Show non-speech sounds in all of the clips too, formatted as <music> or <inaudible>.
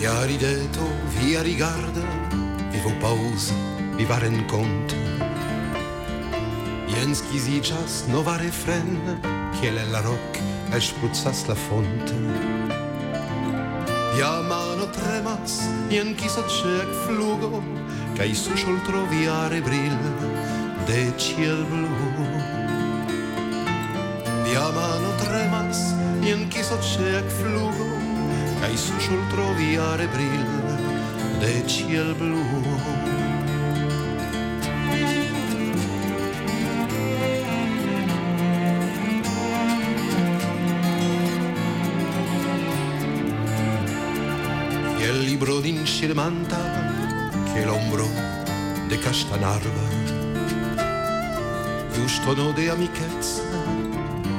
Ja rideto, via rigarda, vivo pauza, viva rencontre. Jens chi czas, nowa refren, kiele la rock, e spruzzas la fonte. Via mano tremas, jen chi so jak flugo, kaj sušol troviare bril de ciel blu. Via mano tremas, jen chi so jak flugo, kaj sušol troviare bril de ciel blu. libro d'inscirmanta che l'ombro de castanarva giusto de amichezza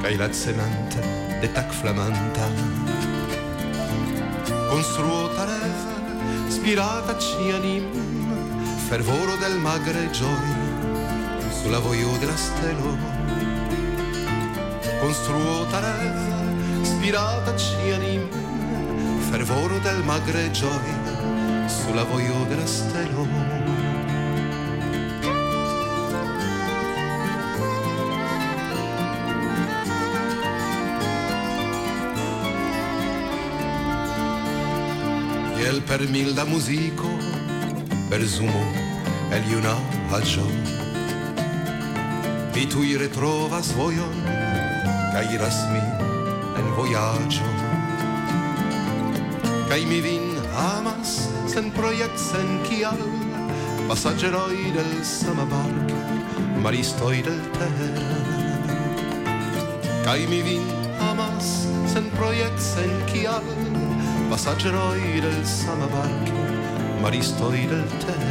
che la semanta de tac flamanta construo tareva spirata ci anim fervoro del magre gioia sulla voio della stelo construo tareva spirata ci anim fervoro del magre gioia sulla voio della stelo. Per fermi la muziko, belzumo, el juna haĉo. Vi tuj retrovas vojon, kaj rasmi en voyaggio. Kaj mi vin amas, sen projekt, sen kial, passageroj del sama maristoi del ter. Kaj mi vin amas, sen projekt, sen kial, passaggerò del samabarche, ma del te.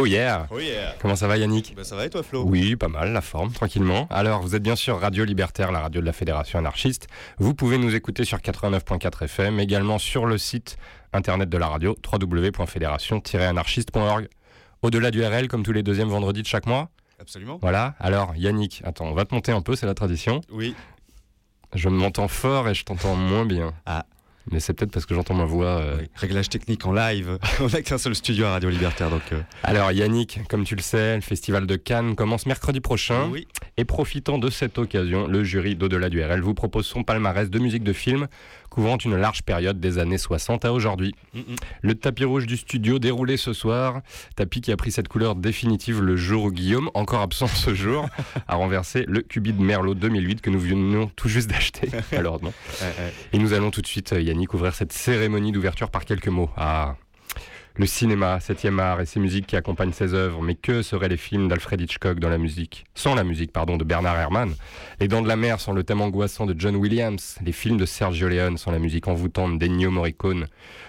Oh yeah. Oh yeah. Comment ça va Yannick Bah ça va et toi Flo? Oui, pas mal, la forme, tranquillement. Alors, vous êtes bien sûr Radio Libertaire, la radio de la Fédération anarchiste. Vous pouvez nous écouter sur 89.4 FM, également sur le site internet de la radio, www.fédération-anarchiste.org. Au-delà du RL, comme tous les deuxièmes vendredis de chaque mois. Absolument. Voilà. Alors, Yannick, attends, on va te monter un peu, c'est la tradition. Oui. Je m'entends fort et je t'entends moins bien. Ah. Mais c'est peut-être parce que j'entends ma voix. euh, Oui. Réglage technique en live. <laughs> On a qu'un seul studio à Radio Libertaire donc. euh, Alors Yannick, comme tu le sais, le festival de Cannes commence mercredi prochain. Oui. Et profitant de cette occasion, le jury d'Au-delà du RL vous propose son palmarès de musique de film couvrant une large période des années 60 à aujourd'hui. Le tapis rouge du studio déroulé ce soir, tapis qui a pris cette couleur définitive le jour où Guillaume, encore absent ce jour, <laughs> a renversé le Cubi de Merlot 2008 que nous venions tout juste d'acheter, <laughs> malheureusement. Et nous allons tout de suite, euh, Yannick, ouvrir cette cérémonie d'ouverture par quelques mots. Ah, le cinéma, septième art et ses musiques qui accompagnent ses œuvres. Mais que seraient les films d'Alfred Hitchcock dans la musique Sans la musique, pardon, de Bernard Herrmann? Les Dents de la Mer sans le thème angoissant de John Williams. Les films de Sergio Leone sans la musique envoûtante d'Ennio Morricone.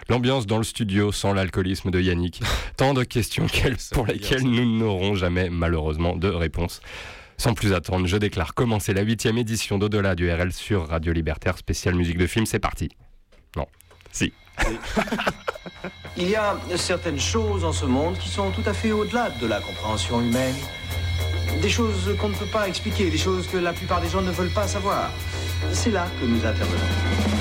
L'ambiance dans le studio sans l'alcoolisme de Yannick. <laughs> Tant de questions pour lesquelles nous n'aurons jamais, malheureusement, de réponse. Sans plus attendre, je déclare commencer la huitième édition d'Au-delà du RL sur Radio Libertaire, spéciale musique de film. C'est parti. Non. Si. <laughs> Il y a certaines choses en ce monde qui sont tout à fait au-delà de la compréhension humaine. Des choses qu'on ne peut pas expliquer, des choses que la plupart des gens ne veulent pas savoir. C'est là que nous intervenons.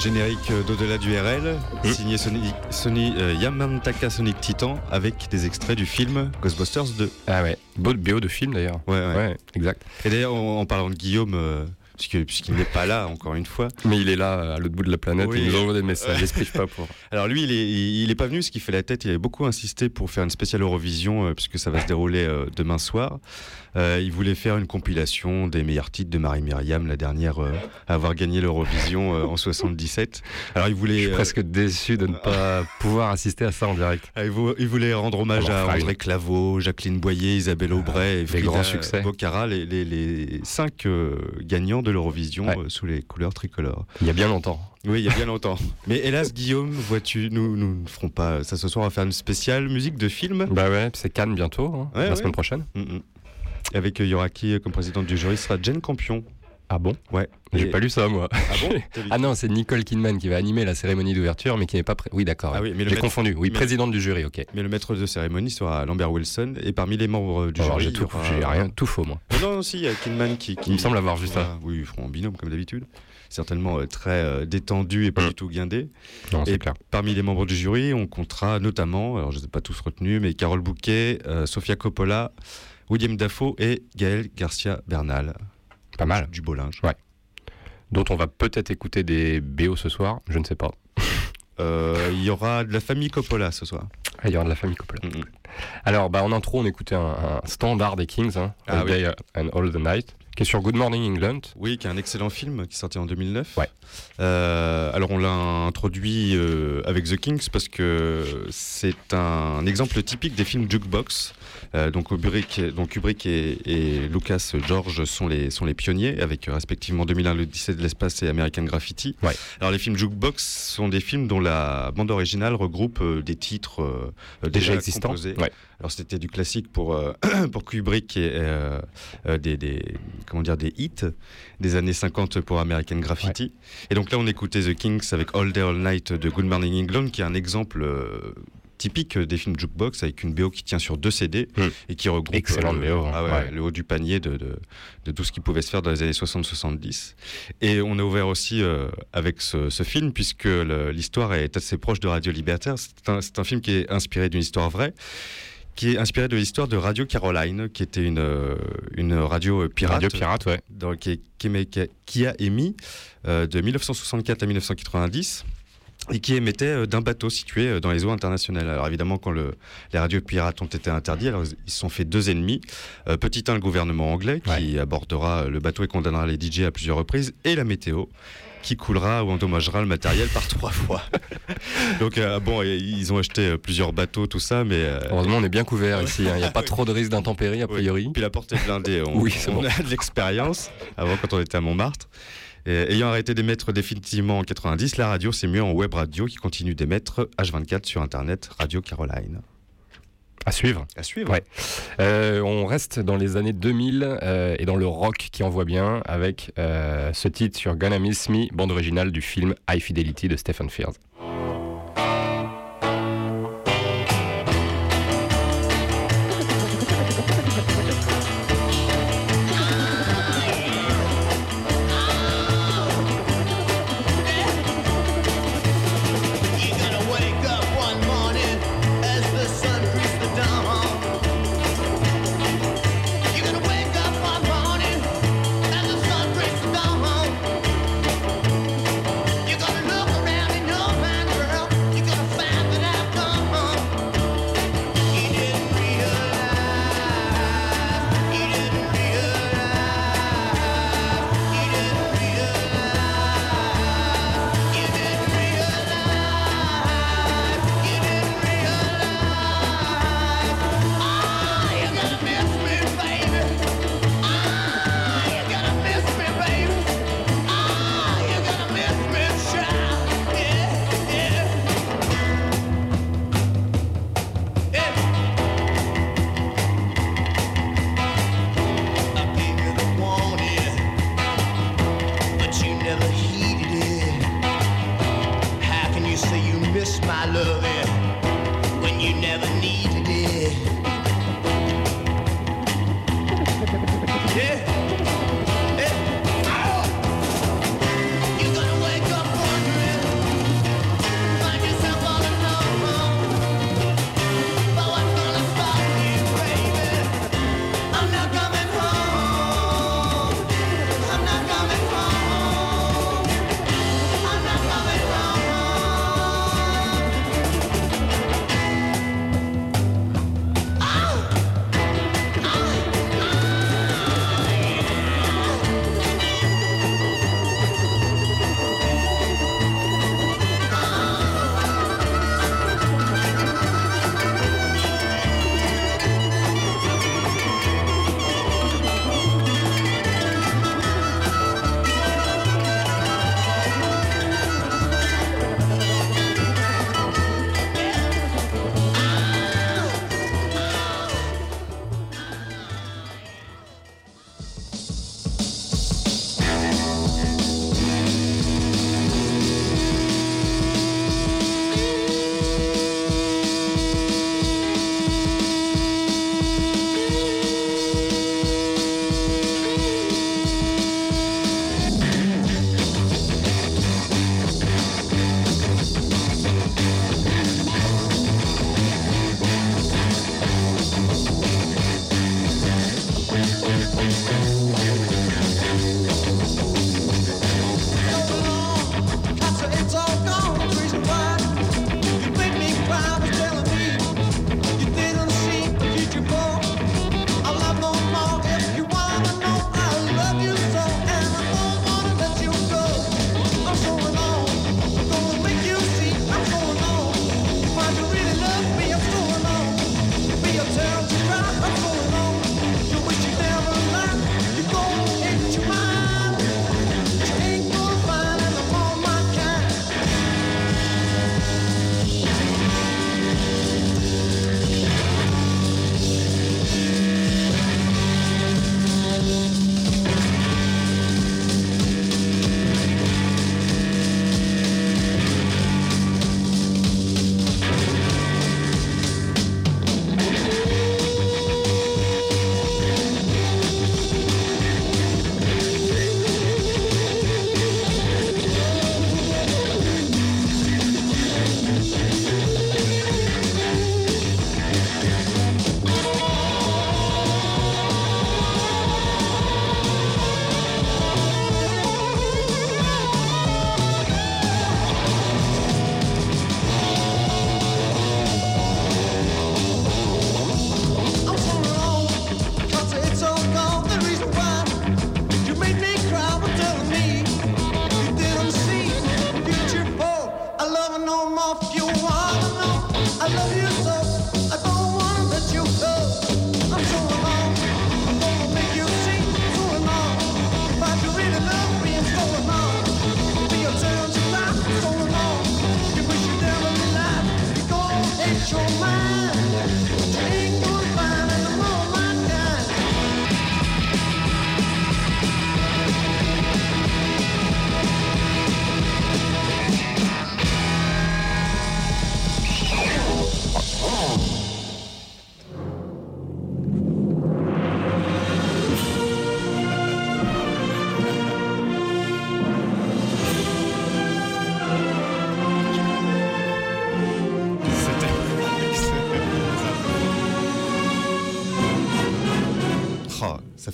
Générique d'au-delà du RL, Mm. signé Sony, Sony euh, Yamantaka Sonic Titan avec des extraits du film Ghostbusters 2. Ah ouais. Beau BO de film d'ailleurs. Ouais, ouais. Ouais, exact. Et d'ailleurs, en, en parlant de Guillaume, euh, puisqu'il n'est pas là, encore une fois, Mais il est là, à l'autre bout de la planète, Oui. il nous envoie des messages. Il pas pour. <laughs> Alors lui, il est, il est pas venu, ce qui fait la tête. Il avait beaucoup insisté pour faire une spéciale Eurovision, euh, puisque ça va se dérouler euh, demain soir. Euh, il voulait faire une compilation des meilleurs titres de Marie Myriam, la dernière euh, à avoir gagné l'Eurovision euh, en 77. Alors il Je voulait, suis euh, presque déçu de ne pas <laughs> pouvoir assister à ça en direct. ah, il vou- il voulait rendre hommage à André. Claveau, Jacqueline Boyer, Isabelle Aubray et Frida succès. Bocara, les, les- les cinq gagnants de l'Eurovision Ouais. sous les couleurs tricolores. Il y a bien longtemps. Oui, il y a bien longtemps. <laughs> Mais hélas, Guillaume, vois-tu, nous, nous ne ferons pas ça ce soir. On va faire une spéciale musique de film. Bah ouais, c'est Cannes bientôt, hein, Ouais, la ouais. semaine prochaine. Mm, mm. Avec euh, il y aura qui euh, comme présidente du jury Ce sera Jane Campion. Ah bon? Ouais. J'ai pas lu ça moi. Ah bon? <laughs> Ah non, c'est Nicole Kidman qui va animer la cérémonie d'ouverture, mais qui n'est pas. pré- Oui, d'accord. Ah oui, mais J'ai maître- confondu. Oui, mais- présidente du jury, ok. Mais le maître de cérémonie sera Lambert Wilson. Et parmi les membres euh, du Alors, jury. j'ai tout, aura- rien, tout faux moi. Non, non, si, il y a Kidman qui, qui- Il me semble avoir vu ça. Oui, ils feront en binôme comme d'habitude. Certainement euh, très euh, détendu et pas Mm. du tout guindé. Non, Et clair. parmi les membres du jury, on comptera notamment, alors je ne les ai pas tous retenus, mais Carole Bouquet, euh, Sofia Coppola, William Dafoe et Gaël Garcia Bernal. Pas mal. Du beau linge. Dont on va peut-être écouter des BO ce soir, je ne sais pas. Euh, Il y aura de la famille Coppola ce soir. Ah, il y aura de la famille Coppola. Mm. Alors, bah, en intro, on écoutait un, un standard des Kings, hein, Ah All oui. Day and All the Night, qui est sur Good Morning England. Oui, qui est un excellent film qui est sorti en 2009. Ouais. Euh, alors on l'a introduit euh, avec The Kings parce que c'est un exemple typique des films jukebox. Euh, donc Kubrick, donc Kubrick et, et Lucas George sont les sont les pionniers avec euh, respectivement 2001 l'Odyssée de l'espace et American Graffiti. Ouais. Alors les films jukebox sont des films dont la bande originale regroupe euh, des titres Déjà existants. composés. Ouais. Alors c'était du classique pour <clears throat> pour Kubrick et des, des comment dire des hits des années 50 pour American Graffiti. Et donc là on écoutait The Kings avec All Day All Night de Good Morning England qui est un exemple typique des films jukebox avec une BO qui tient sur deux CD Mm. et qui regroupe Excellente euh, BO, hein. ah ouais, Ouais. le haut du panier de, de, de tout ce qui pouvait se faire dans les années 60-70. Et on a ouvert aussi euh, avec ce, ce film puisque l'histoire est assez proche de Radio Libertaire. C'est un, un film qui est inspiré d'une histoire vraie qui est inspiré de l'histoire de Radio Caroline, qui était une, euh, une radio pirate, Radio Pirate, ouais. dans- qui, qui a, qui a émis euh, de 1964 à 1990 et qui émettait euh, d'un bateau situé euh, dans les eaux internationales. Alors évidemment, quand le- les radios pirates ont été interdits, alors ils se sont fait deux ennemis. Euh, petit 1, le gouvernement anglais, qui abordera le bateau et condamnera les DJ à plusieurs reprises, et la météo qui coulera ou endommagera le matériel par trois fois. <laughs> Donc euh, bon, ils ont acheté plusieurs bateaux, tout ça, mais euh, Heureusement, on est bien couvert ici. hein. Il n'y a pas <laughs> trop de risque d'intempéries, a oui. priori. Puis la porte est blindée. On, Oui, c'est on bon. a de l'expérience. Avant, quand on était à Montmartre. Et, ayant arrêté d'émettre définitivement en 90, la radio s'est mieux en web radio qui continue d'émettre H24 sur Internet, Radio Caroline. À suivre. À suivre. Ouais. Euh, on reste dans les années 2000 euh, et dans le rock qui envoie bien avec euh, ce titre sur Gonna Miss Me, bande originale du film High Fidelity de Stephen Frears.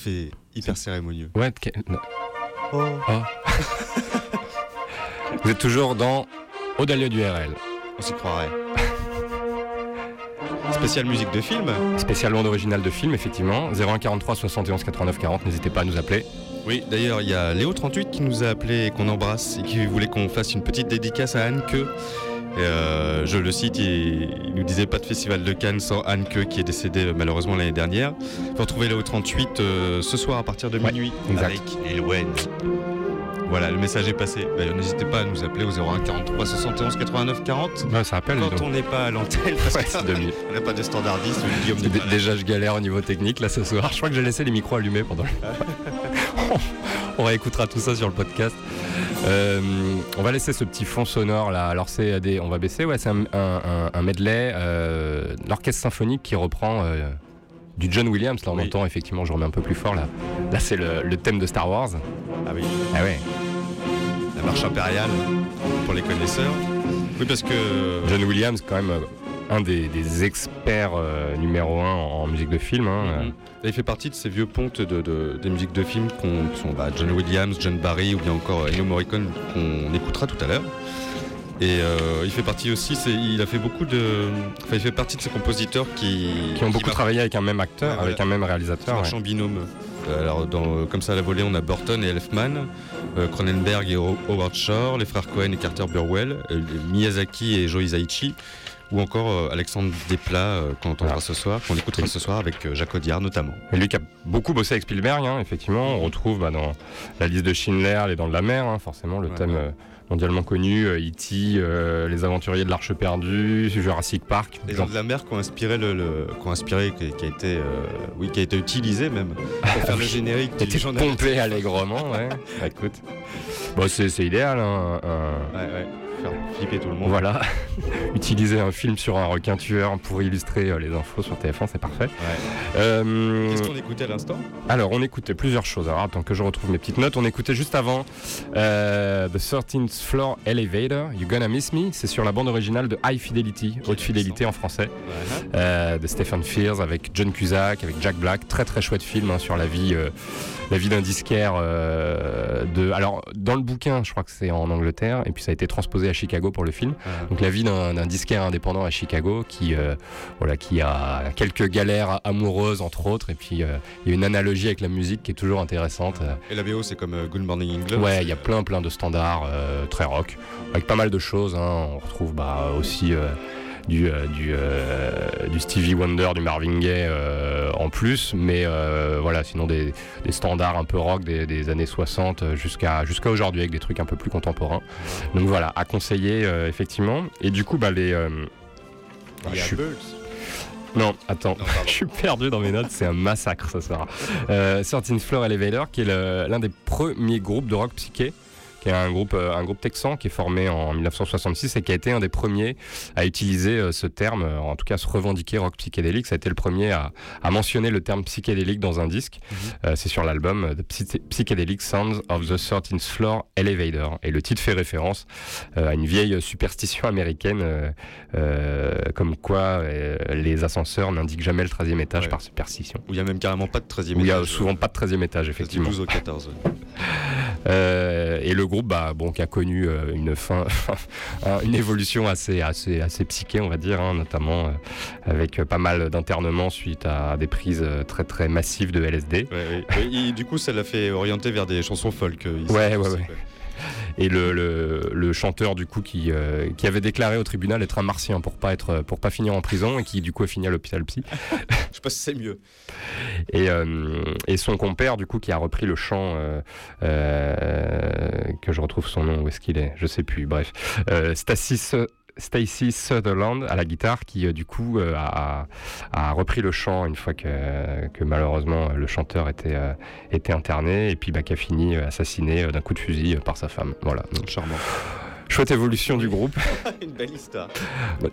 Fait hyper cérémonieux. Ouais, Oh. <laughs> Vous êtes toujours dans Odalio du RL. On s'y croirait. Spéciale musique de film. Spécial bande originale de film, effectivement. 01 43 71 89 40. N'hésitez pas à nous appeler. Oui, d'ailleurs, il y a Léo38 qui nous a appelé et qu'on embrasse et qui voulait qu'on fasse une petite dédicace à Anne. Et, euh, je le cite, il nous disait pas de festival de Cannes sans Anne Queux qui est décédée euh, malheureusement l'année dernière. Vous retrouvez Léo38 euh, ce soir à partir de Ouais, minuit exact. avec. Voilà, le message est passé. D'ailleurs, n'hésitez pas à nous appeler au 01 43 71 89 40 Ouais, ça rappelle, dis quand donc. on n'est pas à l'antenne parce Ouais, que on n'a pas de standardiste Guillaume pas là. Déjà, je galère au niveau technique là ce soir. Je crois que j'ai laissé les micros allumés pendant le. <laughs> on réécoutera tout ça sur le podcast. Euh, on va laisser ce petit fond sonore là. Alors c'est des, on va baisser. Ouais, c'est un, un- un- un medley, euh, l'orchestre symphonique qui reprend euh, du John Williams. Là, on Oui. entend effectivement. Je remets un peu plus fort là. Là, c'est le, le thème de Star Wars. Ah oui. Ah ouais. La marche impériale pour les connaisseurs. Oui, parce que John Williams, quand même, un des, des experts euh, numéro un en, en musique de film. hein. Mhm. Il fait partie de ces vieux pontes de, de- des musiques de films qu'on- qui sont bah, John Williams, John Barry ou bien encore Ennio Morricone qu'on écoutera tout à l'heure. Et euh, il fait partie aussi, il a fait beaucoup de, enfin, il fait partie de ces compositeurs qui qui ont beaucoup travaillé avec un même acteur, Ouais, voilà. avec un même réalisateur. ouais. en binôme. Alors dans, comme ça à la volée, on a Burton et Elfman, euh, Cronenberg et Ho- Howard Shore, les frères Cohen et Carter Burwell, euh, Miyazaki et Joe Hisaichi, ou encore euh, Alexandre Desplat euh, qu'on entendra Voilà. ce soir, qu'on écoutera ce soir avec euh, Jacques Audiard notamment. Et lui qui a beaucoup bossé avec Spielberg, hein, effectivement, on retrouve bah, dans la liste de Schindler, Les Dents de la Mer, hein, forcément, le Ouais, thème ouais. mondialement connu, E.T., euh, Les Aventuriers de l'Arche perdue, Jurassic Park. Les gens de la mer qui ont inspiré le, le- qui ont inspiré, qui, qui a été, euh, oui, qui a été utilisé même pour faire le générique était pompé allègrement, ouais. <laughs> Bah, écoute, bon, c'est idéal, hein, ouais. Faire flipper tout le monde. Voilà, <laughs> utiliser un film sur un requin tueur pour illustrer euh, les infos sur TF1, c'est parfait. Ouais. Euh, Qu'est-ce qu'on écoutait à l'instant? Alors, on écoutait plusieurs choses. Alors, attends que je retrouve mes petites notes. On écoutait juste avant euh, The 13th Floor Elevator, You Gonna Miss Me. C'est sur la bande originale de High Fidelity, Haute Fidélité en français, euh, de Stephen Frears avec John Cusack, avec Jack Black. Très très chouette film hein, sur la vie, euh, la vie d'un disquaire. euh, de, alors, dans le bouquin, je crois que c'est en Angleterre, et puis ça a été transposé à Chicago pour le film. Donc la vie d'un disquaire indépendant à Chicago qui, euh, voilà, qui a quelques galères amoureuses entre autres et puis euh, il y a une analogie avec la musique qui est toujours intéressante. Et la BO, c'est comme euh, Good Morning England. Ouais, il y a plein plein de standards très rock avec pas mal de choses. hein. On retrouve bah, aussi du, euh, du, euh, du Stevie Wonder, du Marvin Gaye euh, en plus, mais voilà, sinon des, des standards un peu rock des, des années 60 jusqu'à jusqu'à aujourd'hui avec des trucs un peu plus contemporains. Donc voilà, à conseiller effectivement. Et du coup, bah, les. je suis-. Non, attends, Non, <laughs> je suis perdu dans mes notes, c'est un massacre ce soir. Euh, 13 Floor Elevator, qui est l'un des premiers groupes de rock psyché, qui est un groupe, euh, un groupe texan qui est formé en 1966 et qui a été un des premiers à utiliser euh, ce terme, euh, en tout cas à se revendiquer rock psychédélique. Ça a été le premier à, à mentionner le terme psychédélique dans un disque. Euh, c'est sur l'album The Psy- Psychedelic Sounds of the 13th Floor Elevator. Et le titre fait référence euh, à une vieille superstition américaine, euh, comme quoi les ascenseurs n'indiquent jamais le 13e étage Ouais. par superstition. Où il n'y a même carrément pas de 13 e Où il y a étage. souvent pas de 13e étage, effectivement. 12 au 14. <laughs> Euh, et le groupe, bah, bon, qui a connu euh, une fin, <laughs> un- une évolution assez, assez, assez psyché, on va dire, hein, notamment euh, avec pas mal d'internements suite à des prises euh, très très massives de LSD. Ouais, ouais. Du coup, ça l'a fait orienter vers des chansons folk. ici, Ouais, ouais. Et le, le, le chanteur du coup qui, euh, qui avait déclaré au tribunal être un martien pour pas être pour pas finir en prison et qui du coup a fini à l'hôpital psy. <laughs> Je sais pas si c'est mieux. Et, euh, et son compère du coup qui a repris le chant euh, euh, que je retrouve son nom où est-ce qu'il est? Je sais plus bref euh, Stacy Su- Stacy Sutherland à la guitare qui euh, du coup euh, a, a repris le chant une fois que, que malheureusement le chanteur était, euh, était interné et puis bah, qui a fini euh, assassiné euh, d'un coup de fusil euh, par sa femme. Voilà. Donc, Charmant. chouette évolution du groupe. <laughs> Une belle histoire.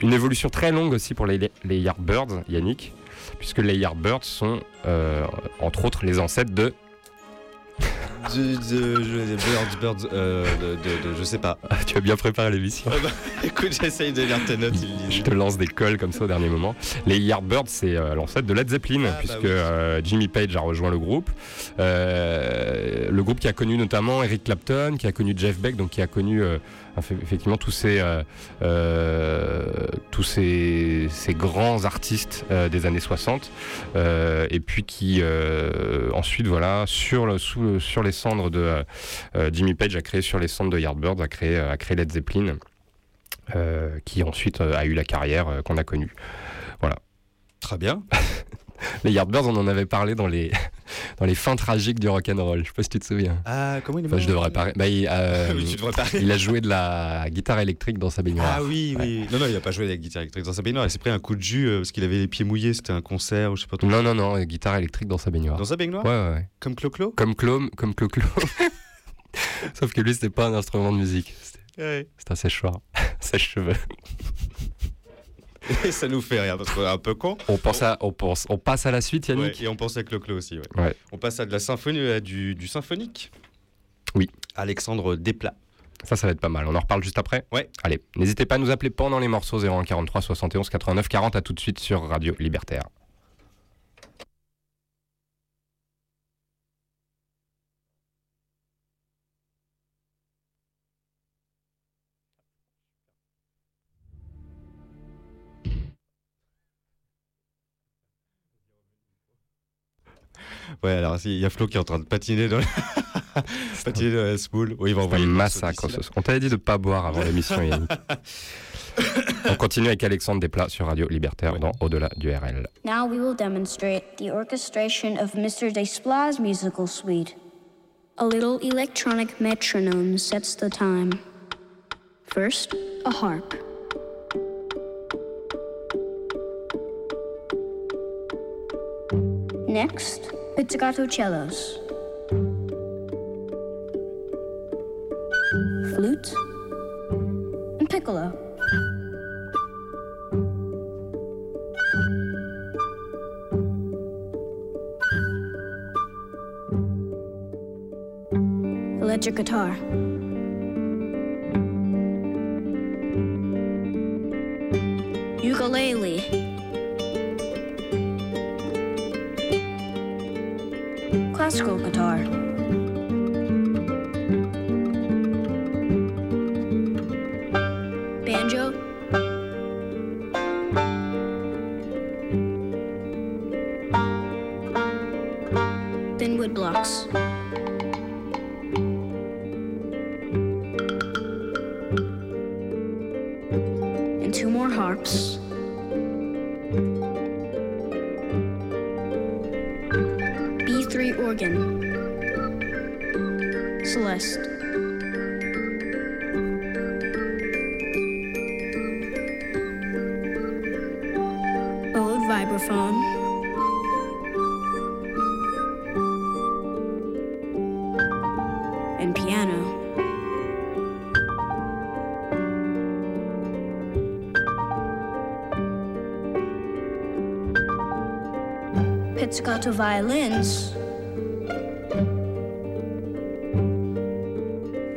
Une évolution très longue aussi pour les, les Yardbirds, Yannick, puisque les Yardbirds sont euh, entre autres les ancêtres de de, de, de- Birds, Birds, euh, de, de- de- je sais pas. Ah, tu as bien préparé l'émission. Ah bah, <laughs> écoute, j'essaye de lire tes notes. il Je te lance des cols comme ça au dernier moment. Les Yardbirds, c'est euh, l'ancêtre de Led Zeppelin, Ah, bah puisque oui. euh, Jimmy Page a rejoint le groupe. Euh, le groupe qui a connu notamment Eric Clapton, qui a connu Jeff Beck, donc qui a connu effectivement tous ces, euh, euh, tous ces, ces grands artistes euh, des années 60. Euh, et puis qui ensuite, voilà, sur, le, sous, le- sur les cendres de Jimmy Page a créé sur les cendres de Yardbirds, a créé, a créé Led Zeppelin. qui ensuite a eu la carrière qu'on a connue. Très bien. <laughs> Les Yardbirds, on en avait parlé dans les, <laughs> dans les fins tragiques du rock'n'roll. Je sais pas si tu te souviens. Ah, comment il est Enfin, je devrais pas. Bah, il, euh, <laughs> oui, tu devrais pas. il a joué de la guitare électrique dans sa baignoire. Ah oui, oui. Non, non, il a pas joué avec la guitare électrique dans sa baignoire. Il s'est pris un coup de jus euh, parce qu'il avait les pieds mouillés. C'était un concert ou je sais pas trop. Non, non, non, euh, guitare électrique dans sa baignoire. Dans sa baignoire Ouais, ouais, ouais. Comme Clo-Clo Comme Clo, comme Clo Clo. <laughs> Sauf que lui, c'était pas un instrument de musique. C'était Ouais. un sèche-cheveux. sèche-cheveux. <laughs> Et ça nous fait rire parce qu'on est un peu con. On, pense à, on, pense, on passe à la suite, Ouais, Yannick et on pense à Clo-Clo aussi. Ouais. Ouais. On passe à de la symphonie, à du, du symphonique. Oui. Alexandre Desplat. Ça, ça va être pas mal. On en reparle juste après Ouais. Allez, n'hésitez pas à nous appeler pendant les morceaux 01 43 71 89 40. À tout de suite sur Radio Libertaire. Ouais, alors il y a Flo qui est en train de patiner dans, <laughs> la- patiner dans la spoule. Oui, il va envoyer un massacre. ce. On t'avait dit de pas boire avant l'émission, <laughs> Yannick. On continue avec Alexandre Desplat sur Radio Libertaire dans Au-delà du RL. Now we will demonstrate the orchestration of Mr. Desplat's musical suite. A little electronic metronome sets the time. First, a harp. Next, pizzicato cellos. Flute and piccolo. Electric guitar. Ukulele. Classical guitar. Pizzicato violins,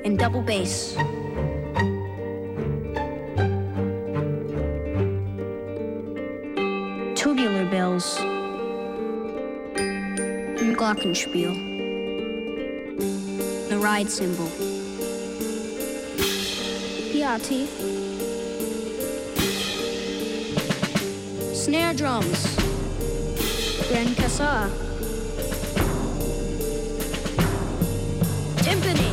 and double bass. Tubular bells, and glockenspiel. The ride cymbal. Piatti. Snare drums. Jen Kassar. Timpani.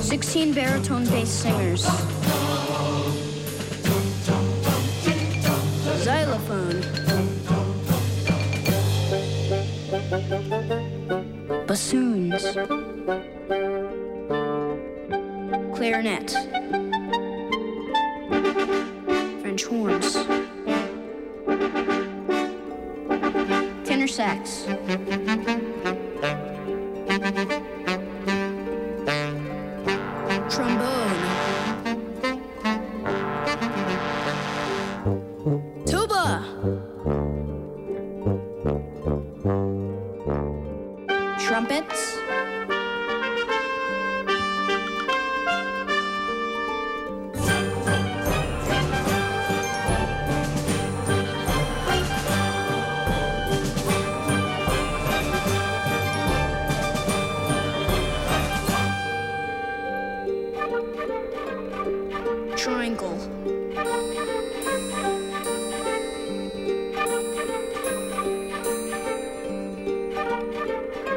Sixteen baritone bass singers.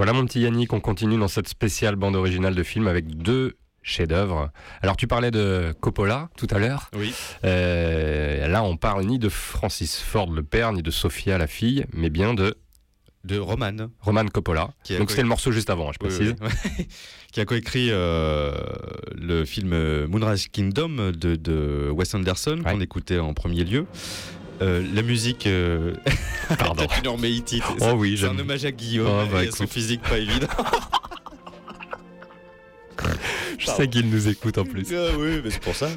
Voilà mon petit Yannick, on continue dans cette spéciale bande originale de film avec deux chefs-d'œuvre. Alors tu parlais de Coppola tout à l'heure. Oui. Euh, là, on parle ni de Francis Ford le père, ni de Sophia la fille, mais bien de De Roman. Roman Coppola. Qui Donc c'était le morceau juste avant, hein, je Oui, précise. oui, <laughs> qui a coécrit euh, le film Moonrise Kingdom de, de Wes Anderson, qu'on écoutait en premier lieu. Euh, la musique. Euh... <laughs> Pardon. Orméitite. Oh oui, C'est un hommage à Guillaume Oh, bah, et à son physique pas évident. <laughs> Je sais qu'il nous écoute en plus. ah oui, mais c'est pour ça.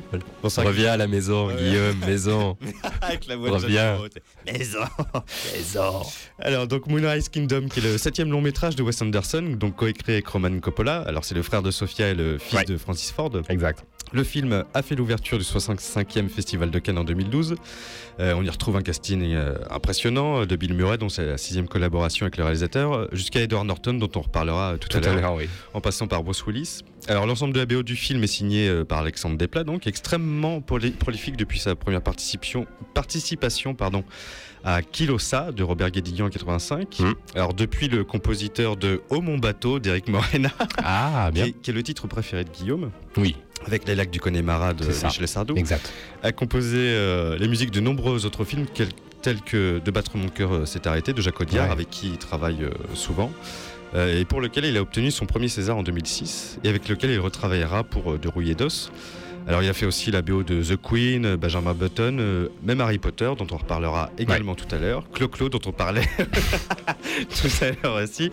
Pour ça Reviens à la maison, Ouais. Guillaume, maison. <laughs> avec la voix de Reviens. Moreau, Maison. Maison. Alors, donc Moonrise Kingdom, qui est le septième long métrage de Wes Anderson, donc coécrit avec Roman Coppola. Alors, c'est le frère de Sophia et le fils Ouais. de Francis Ford. Exact. Le film a fait l'ouverture du 65e Festival de Cannes en 2012. Euh, on y retrouve un casting euh, impressionnant euh, de Bill Murray, dont c'est la sixième collaboration avec le réalisateur, jusqu'à Edward Norton, dont on reparlera tout, Tout à l'heure, oui. en passant par Bruce Willis. Alors l'ensemble de la BO du film est signé euh, par Alexandre Desplat, donc extrêmement proli- prolifique depuis sa première participation, participation pardon, à Kilosa de Robert Guédiguian en 85. Mm. Alors depuis le compositeur de Oh mon bateau d'Eric Morena, Ah, qui bien. est, qui est le titre préféré de Guillaume, Oui, avec les lacs du Connemara de. Michel Sardou exact. a composé euh, les musiques de nombreux autres films tels que De battre mon cœur euh, s'est arrêté de Jacques Audiard Ouais. avec qui il travaille euh, souvent euh, et pour lequel il a obtenu son premier César en 2006 et avec lequel il retravaillera pour De rouillé d'os. Alors il a fait aussi la BO de The Queen, Benjamin Button, euh, même Harry Potter dont on reparlera également tout à l'heure, Clo-Clo dont on parlait <laughs> tout à l'heure aussi.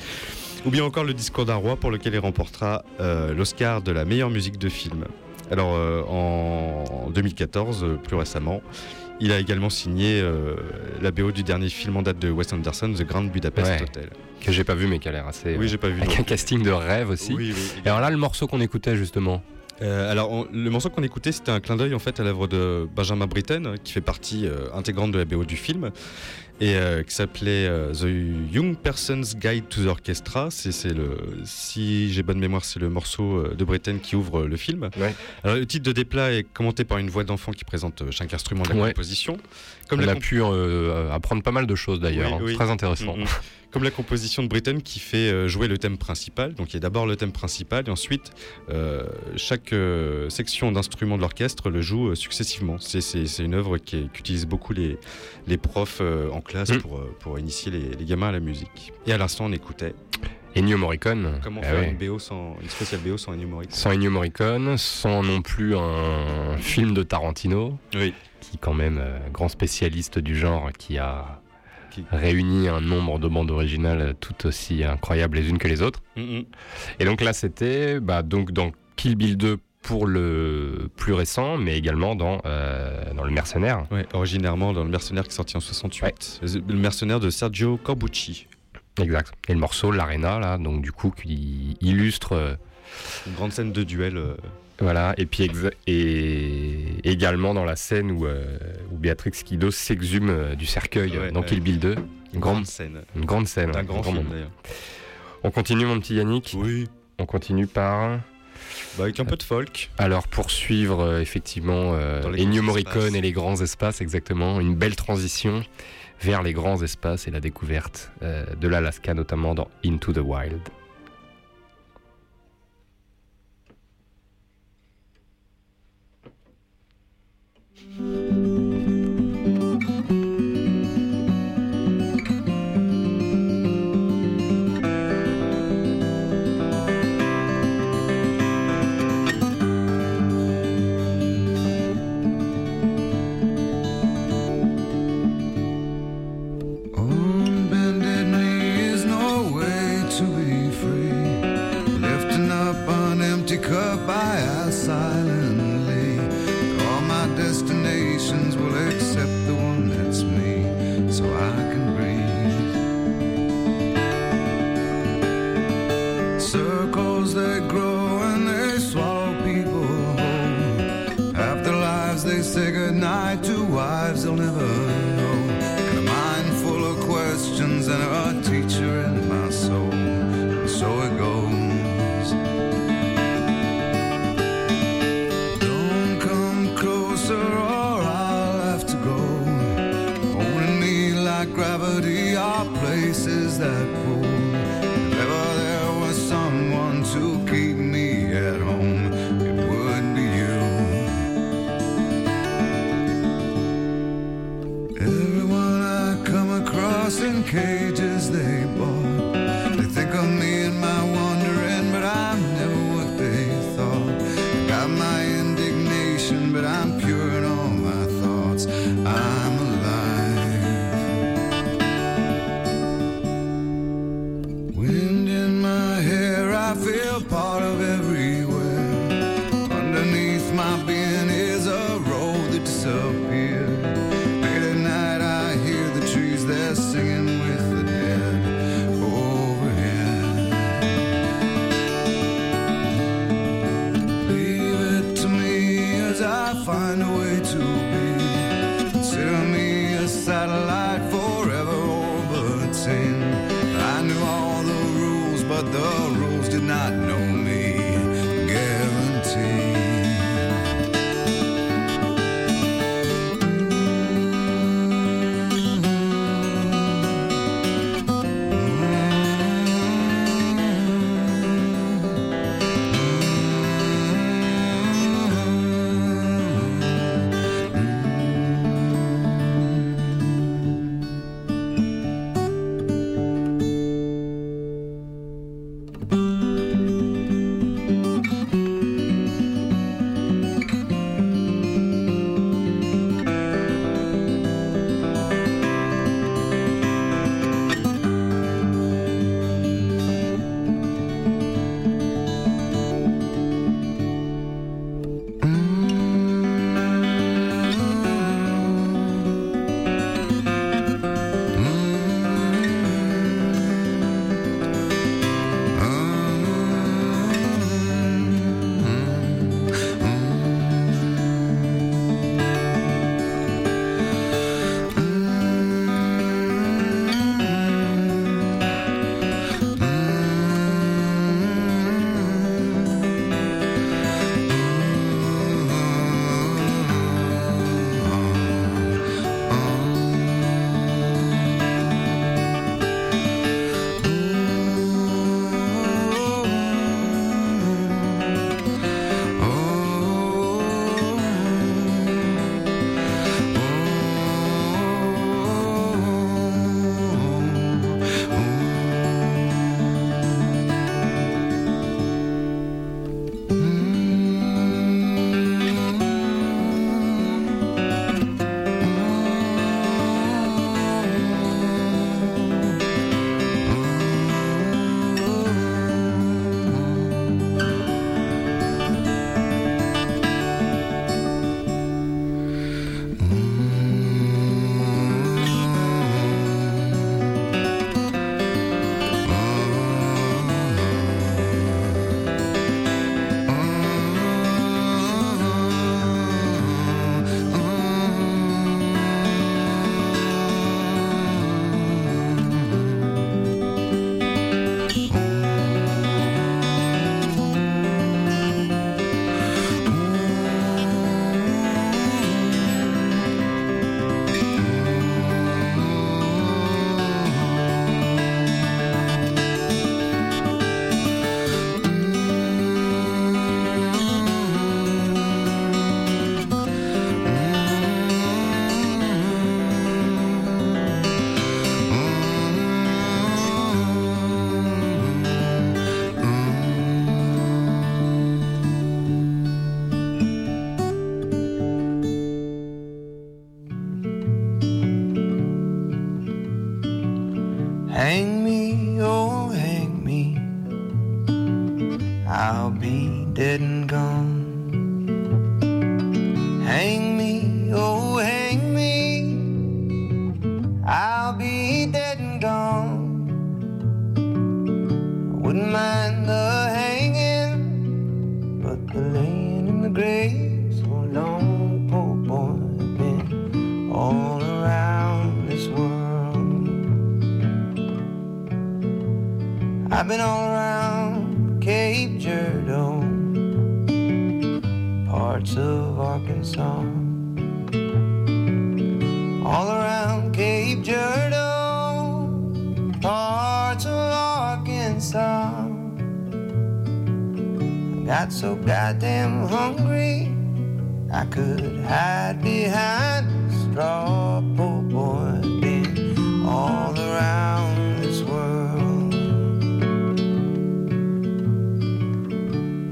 Ou bien encore le discours d'un roi pour lequel il remportera euh, l'Oscar de la meilleure musique de film. Alors euh, en 2014, euh, plus récemment, il a également signé la BO du dernier film en date de Wes Anderson, The Grand Budapest Ouais. Hotel. Que j'ai pas vu, mais qui a l'air assez. Oui, j'ai pas vu. avec non un casting de rêve aussi. Oui, oui. Et alors là, le morceau qu'on écoutait justement. Euh, alors, on- le morceau qu'on écoutait, c'était un clin d'œil en fait à l'œuvre de Benjamin Britten, qui fait partie euh, intégrante de la BO du film, et euh, qui s'appelait euh, The Young Person's Guide to the Orchestra. C'est, c'est le, si j'ai bonne mémoire, c'est le morceau euh, de Britten qui ouvre le film. Ouais. Alors, le titre de Desplat est commenté par une voix d'enfant qui présente chaque instrument de la Ouais. composition. Comme on la a pu euh, apprendre pas mal de choses d'ailleurs. Oui, hein. oui. Très intéressant. Mm, mm. Comme la composition de Britten qui fait euh, jouer le thème principal. Donc il y a d'abord le thème principal et ensuite euh, chaque euh, section d'instrument de l'orchestre le joue successivement. C'est, une œuvre qu'utilisent beaucoup les, les profs en classe Mm. pour, pour initier les, les gamins à la musique. Et à l'instant on écoutait Ennio Morricone. comment Ah faire ouais. une, BO sans, une spéciale BO sans Ennio Morricone? Sans Ennio Morricone, sans non plus un film de Tarantino, Oui. Qui quand même euh, grand spécialiste du genre, qui a Qui- réuni un nombre de bandes originales tout aussi incroyables les unes que les autres. Mm, mm. Et donc là, c'était bah, donc dans Kill Bill 2 pour le plus récent, mais également dans, euh, dans Le Mercenaire. Ouais, originairement dans Le Mercenaire qui est sorti en 68. Le Mercenaire de Sergio Corbucci. Exact. Et le morceau, l'Arena, là, donc du coup, qui illustre. euh, Une grande scène de duel. euh, Voilà, et puis et également dans la scène où, euh, où Béatrix Kido s'exhume euh, du cercueil Ouais, dans ouais. Kill Bill 2. Une grande, grande scène. une grande scène. Grand un film moment. d'ailleurs. On continue, mon petit Yannick? Oui. On continue par. Bah, avec un peu de folk. Alors, pour suivre euh, effectivement Ennio Morricone espaces. et les grands espaces, exactement. Une belle transition vers les grands espaces et la découverte de l'Alaska, notamment dans Into the Wild. On came.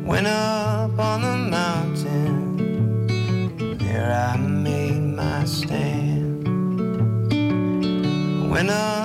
Went up on the mountain, there I made my stand. Went up.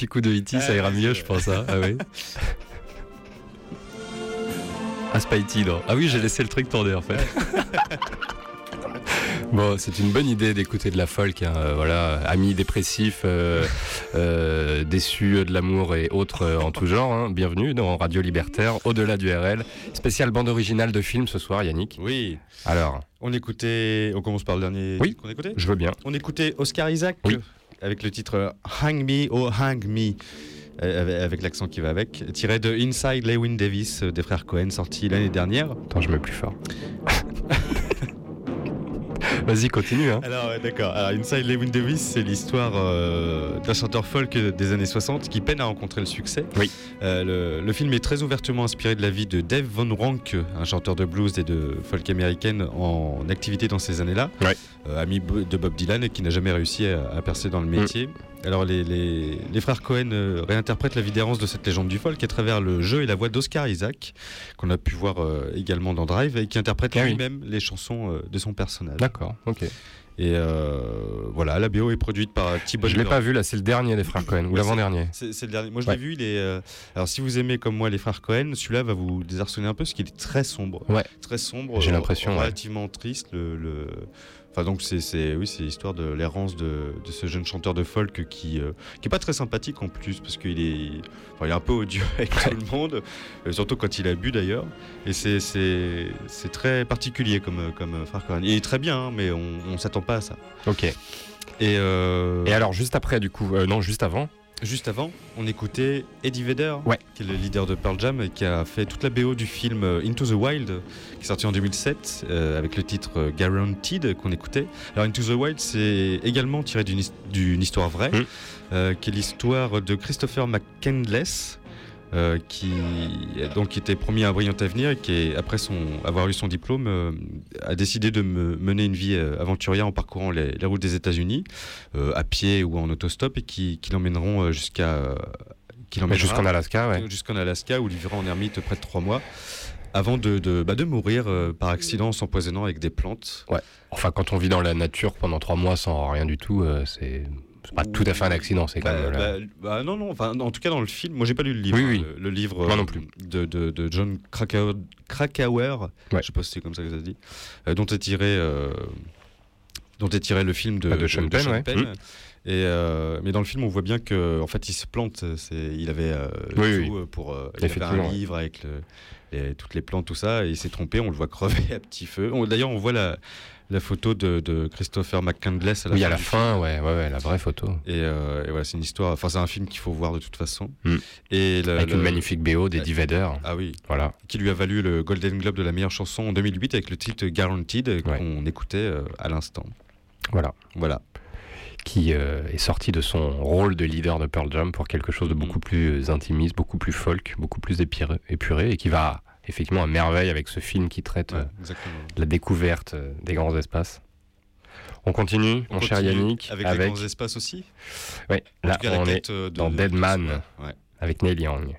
Petit coup de E.T., ça ira mieux, je pense. hein. Ah oui. <laughs> Ah, Spidey, non. Ah oui, j'ai laissé le truc tourner en fait. <laughs> Bon, c'est une bonne idée d'écouter de la folk, hein, euh, voilà, amis dépressifs, euh, <laughs> euh, déçus de l'amour et autres euh, en tout genre. hein. Bienvenue dans Radio Libertaire, au-delà du RL, spécial bande originale de film ce soir, Yannick. Oui. Alors, On écoutait. On commence par le dernier Oui. qu'on écoutait je veux bien. On écoutait Oscar Isaac Oui. Avec le titre Hang Me, oh Hang Me. euh, Avec, l'accent qui va avec, tiré de Inside Lewin Davis euh, des frères Cohen, sorti l'année dernière. Attends, je mets plus fort. <laughs> <laughs> Vas-y, continue. Hein. Alors, d'accord. Alors, Inside Lewin Davis, c'est l'histoire euh, d'un chanteur folk des années 60 qui peine à rencontrer le succès. Oui. Euh, le, le film est très ouvertement inspiré de la vie de Dave Von Rank, un chanteur de blues et de folk américaine en activité dans ces années-là, Ouais. Euh, ami de Bob Dylan et qui n'a jamais réussi à, à percer dans le métier. Alors, les, les- les frères Cohen euh, réinterprètent la vie d'errance de cette légende du folk à travers le jeu et la voix d'Oscar Isaac, qu'on a pu voir euh, également dans Drive, et qui interprète Ah oui. lui-même les chansons euh, de son personnage. D'accord, ok. Et euh, voilà, la BO est produite par Thibaut Je l'ai pas vu là, c'est le dernier des frères Cohen, ou Ouais, l'avant-dernier. C'est le dernier. Moi, je Ouais. l'ai vu. Il est. euh, Alors, si vous aimez comme moi les frères Cohen, celui-là va vous désarçonner un peu parce qu'il est très sombre. Ouais. Très sombre. J'ai l'impression, ouais. Relativement triste. Le, le- Enfin, donc, c'est, oui, l'histoire de l'errance de, de ce jeune chanteur de folk qui, euh, qui est pas très sympathique en plus parce qu'il est, enfin, il est un peu odieux <laughs> avec tout le monde, euh, surtout quand il a bu d'ailleurs. Et c'est, très particulier comme, comme euh, Cohen. Il est très bien, hein, mais on, on s'attend pas à ça. Ok. Et, euh, Et alors, juste après, du coup, non, juste avant, Juste avant, on écoutait Eddie Vedder, Ouais. qui est le leader de Pearl Jam et qui a fait toute la BO du film euh, Into the Wild, qui est sorti en 2007 euh, avec le titre euh, Guaranteed qu'on écoutait. Alors Into the Wild, c'est également tiré d'une his- d'une histoire vraie, Mm. euh, qui est l'histoire de Christopher McCandless. Euh, qui donc était promis un brillant avenir et qui après son avoir eu son diplôme euh, a décidé de me- mener une vie euh, aventurière en parcourant les, les routes des États-Unis euh, à pied ou en autostop et qui, qui l'emmèneront jusqu'à jusqu'en Alaska, ouais. jusqu'en Alaska où il vivra en ermite près de trois mois avant de, de, bah, de mourir euh, par accident en s'empoisonnant avec des plantes. Enfin, quand on vit dans la nature pendant trois mois sans rien du tout, euh, c'est c'est pas tout à fait un accident, c'est quand Bah, même. euh, bah, bah, non, non, enfin, en tout cas dans le film, moi j'ai pas lu le livre, Oui, oui. Le, le livre Moi euh, non plus. De, de, de John Krakauer, Krakauer Ouais. je sais pas si c'est comme ça que ça se dit, euh, dont est tiré, euh, dont est tiré le film de, Ah, de Sean Penn, ouais. Mm. Et euh, mais dans le film, on voit bien que en fait, il se plante. C'est, il avait euh, Oui, tout euh, pour, euh, il avait un ouais. livre avec le- les- toutes les plantes, tout ça, et il s'est trompé. On le voit crever <laughs> à petit feu. D'ailleurs, on voit la la photo de, de Christopher McCandless à la oui, fin. à la fin, ouais, ouais, ouais, la vraie photo. Et, euh, et voilà, c'est une histoire. Enfin, c'est un film qu'il faut voir de toute façon. Mm. Et le- Avec le- une magnifique BO d'Eddie Vedder. Ah oui. Voilà. Qui lui a valu le Golden Globe de la meilleure chanson en 2008 avec le titre Guaranteed euh, qu'on écoutait euh, à l'instant. Voilà. Voilà. Qui euh, est sorti de son rôle de leader de Pearl Jam pour quelque chose de beaucoup Mm. plus intimiste, beaucoup plus folk, beaucoup plus épuré, épuré et qui va effectivement à merveille avec ce film qui traite Ouais, euh, de la découverte euh, des grands espaces. On continue, On mon cher Yannick, avec les grands espaces aussi Oui, là cas, on est euh, de- dans de- Dead de- Man ouais. avec Neil Young.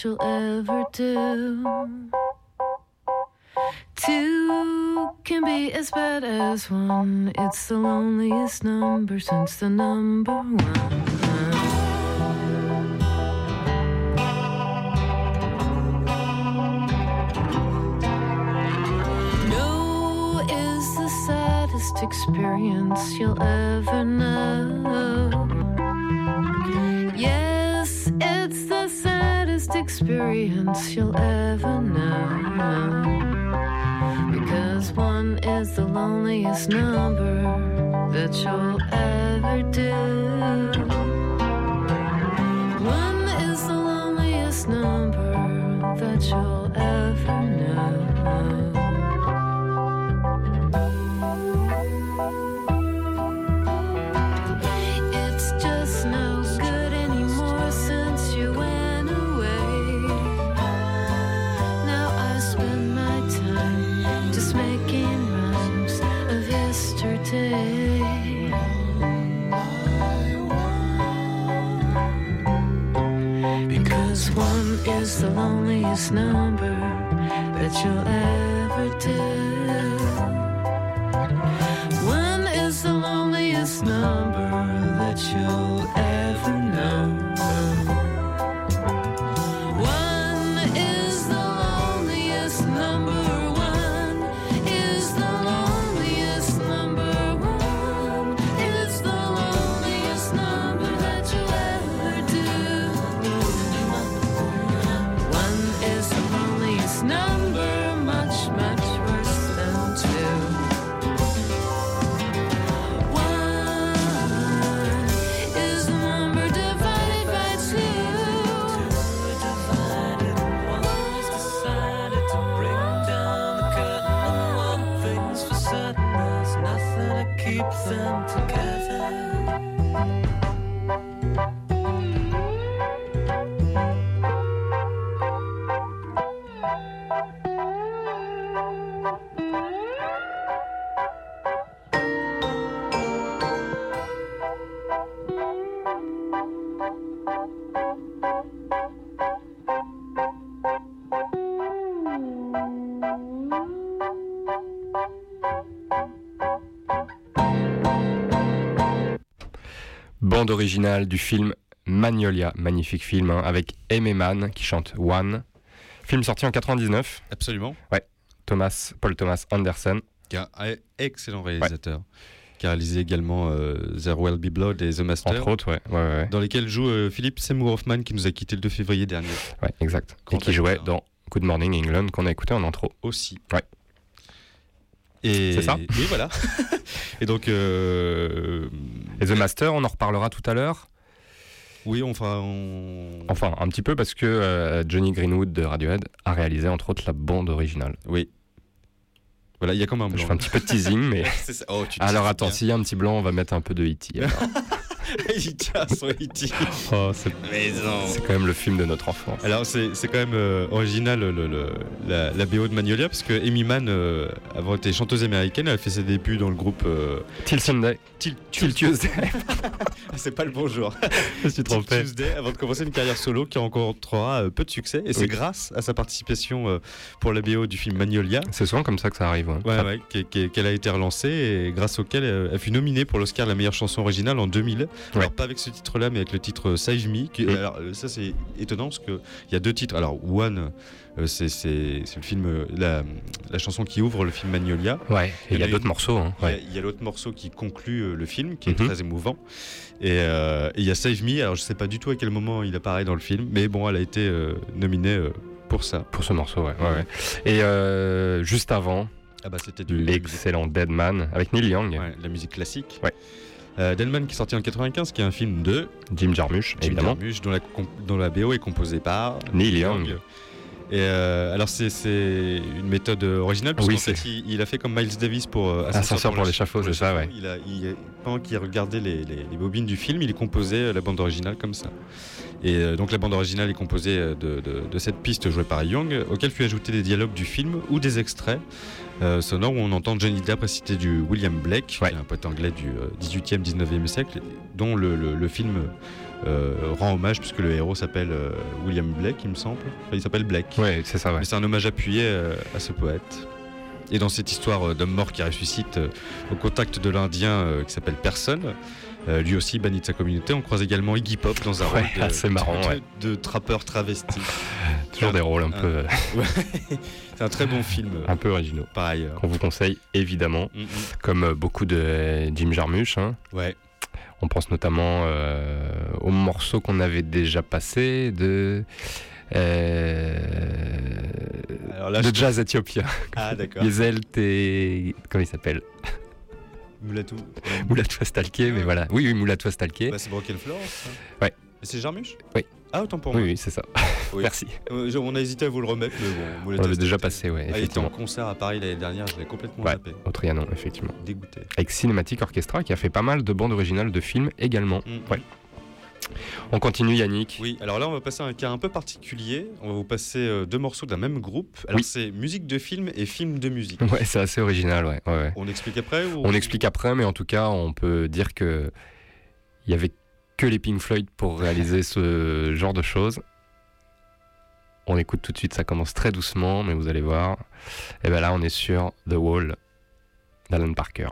You'll ever do. Two can be as bad as one. It's the loneliest number since the number one. No is the saddest experience you'll ever know. Saddest experience you'll ever know. Because one is the loneliest number that you'll ever do. One is the loneliest number that you'll ever know. Originale du film Magnolia, magnifique film, hein, avec Aimee Mann qui chante One. Film sorti en 99. Absolument. Ouais. Thomas, Paul Thomas Anderson. Qui est un excellent réalisateur. Qui a réalisé également euh, There Will Be Blood et The Master. Entre autres, ouais. ouais. Dans lesquels joue euh, Philippe Seymour Hoffman qui nous a quitté le 2 février dernier. Ouais, exact. Grand Et qui jouait dans Good Morning England qu'on a écouté en intro. Aussi. Ouais. Et C'est ça Oui, voilà. <laughs> et donc. euh, Et The Master, on en reparlera tout à l'heure. Oui, enfin. On... Enfin, un petit peu parce que euh, Johnny Greenwood de Radiohead a réalisé entre autres la bande originale. Oui. Voilà, il y a comme un Je blanc. fais un petit peu de teasing, mais. <laughs> Oh, tu Alors attends, s'il y a un petit blanc, on va mettre un peu de E.T. <laughs> <laughs> il tient son E.T. Oh, c'est quand même le film de notre enfance. Alors c'est c'est quand même euh, original le, le- la, la BO de Magnolia parce que Amy Mann, euh, avant été chanteuse américaine, elle a fait ses débuts dans le groupe euh, Till Sunday. Till, Till Tuesday. <laughs> C'est pas le bonjour. <laughs> Je suis Till trompé. Tuesday avant de commencer une carrière solo qui rencontrera euh, peu de succès et c'est Oui. grâce à sa participation euh, pour la BO du film Magnolia. C'est souvent comme ça que ça arrive. ouais. Ouais, qu'elle a été relancée et grâce auquel elle fut nominée pour l'Oscar de la meilleure chanson originale en 2000. Alors pas avec ce titre-là, mais avec le titre Save Me. qui- alors, euh, ça c'est étonnant parce que il y a deux titres. Alors One, euh, c'est le film, euh, la, la chanson qui ouvre le film Magnolia. Ouais, et il y a d'autres morceaux. hein, Il y a- l'autre morceau qui conclut euh, le film, qui est Mhm. très émouvant. Et euh, il y a Save Me. Alors je sais pas du tout à quel moment il apparaît dans le film, mais bon, elle a été euh, nominée euh, pour ça. Pour ce morceau, ouais. ouais, ouais. Et euh, juste avant, Ah bah c'était du l'excellent Dead Man avec Neil Young, Ouais, la musique classique. Ouais. Euh, Delman qui est sorti en 95, qui est un film de Jim Jarmusch, Jim évidemment. Jarmusch, dont la, dont la BO est composée par Neil Young. Et euh, alors c'est une méthode originale parce Oui, qu'en fait c'est- il, il a fait comme Miles Davis pour euh, Ascenseur pour l'échafaud, c'est ça, ouais. Il a, il- pendant qu'il regardait les, les- les bobines du film, il composait euh, la bande originale comme ça. Et euh, donc la bande originale est composée euh, de, de- de cette piste jouée par Young, auquel fut ajouté des dialogues du film ou des extraits euh, sonores où on entend Johnny Depp réciter du William Blake, qui est un poète anglais du euh, 18e, 19e siècle, dont le, le- le film euh, rend hommage puisque le héros s'appelle euh, William Blake, il me semble. Enfin, il s'appelle Blake. Ouais, c'est ça, ouais. Mais c'est un hommage appuyé euh, à ce poète. Et dans cette histoire euh, d'homme mort qui ressuscite euh, au contact de l'Indien euh, qui s'appelle Personne, euh, lui aussi banni de sa communauté, on croise également Iggy Pop dans un Ouais, rôle de, <laughs> assez marrant, de, ouais. de trappeur travesti. <laughs> Toujours des rôles un peu, euh, <laughs> c'est un très bon film. un peu originaux. Par ailleurs. Qu'on vous conseille évidemment, Mm, mm. comme euh, beaucoup de euh, Jim Jarmusch. hein. Ouais. On pense notamment euh, au morceau qu'on avait déjà passé de. euh, Alors là, de je- jazz éthiopien. Ah, d'accord. Yezel T. Comment il s'appelle? Moulatou. Moulatou Astalké, mais voilà. Oui, oui, Moulatou Astalké. Bah, c'est Broken Florence. hein. Ouais. Et c'est Jarmusch? Oui. Ah, autant pour Oui, moi. oui, c'est ça. Oui. <laughs> Merci. Euh, on a hésité à vous le remettre, mais bon. On Moulatou l'avait déjà passé, ouais, Ah, il était en concert à Paris l'année dernière, je l'ai complètement Ouais, zappé. au Trianon, effectivement. Dégoûté. Avec Cinematic Orchestra, qui a fait pas mal de bandes originales de films également. Mm. Ouais. On continue, Yannick. Oui, alors là, on va passer à un cas un peu particulier. On va vous passer euh, deux morceaux d'un même groupe. Alors, Oui. c'est musique de film et film de musique. Ouais, c'est assez original, ouais. ouais, ouais. On explique après ou On explique après, mais en tout cas, on peut dire que il y avait que les Pink Floyd pour réaliser ce genre de choses. On écoute tout de suite, ça commence très doucement, mais vous allez voir. Et ben là, on est sur The Wall d'Alan Parker.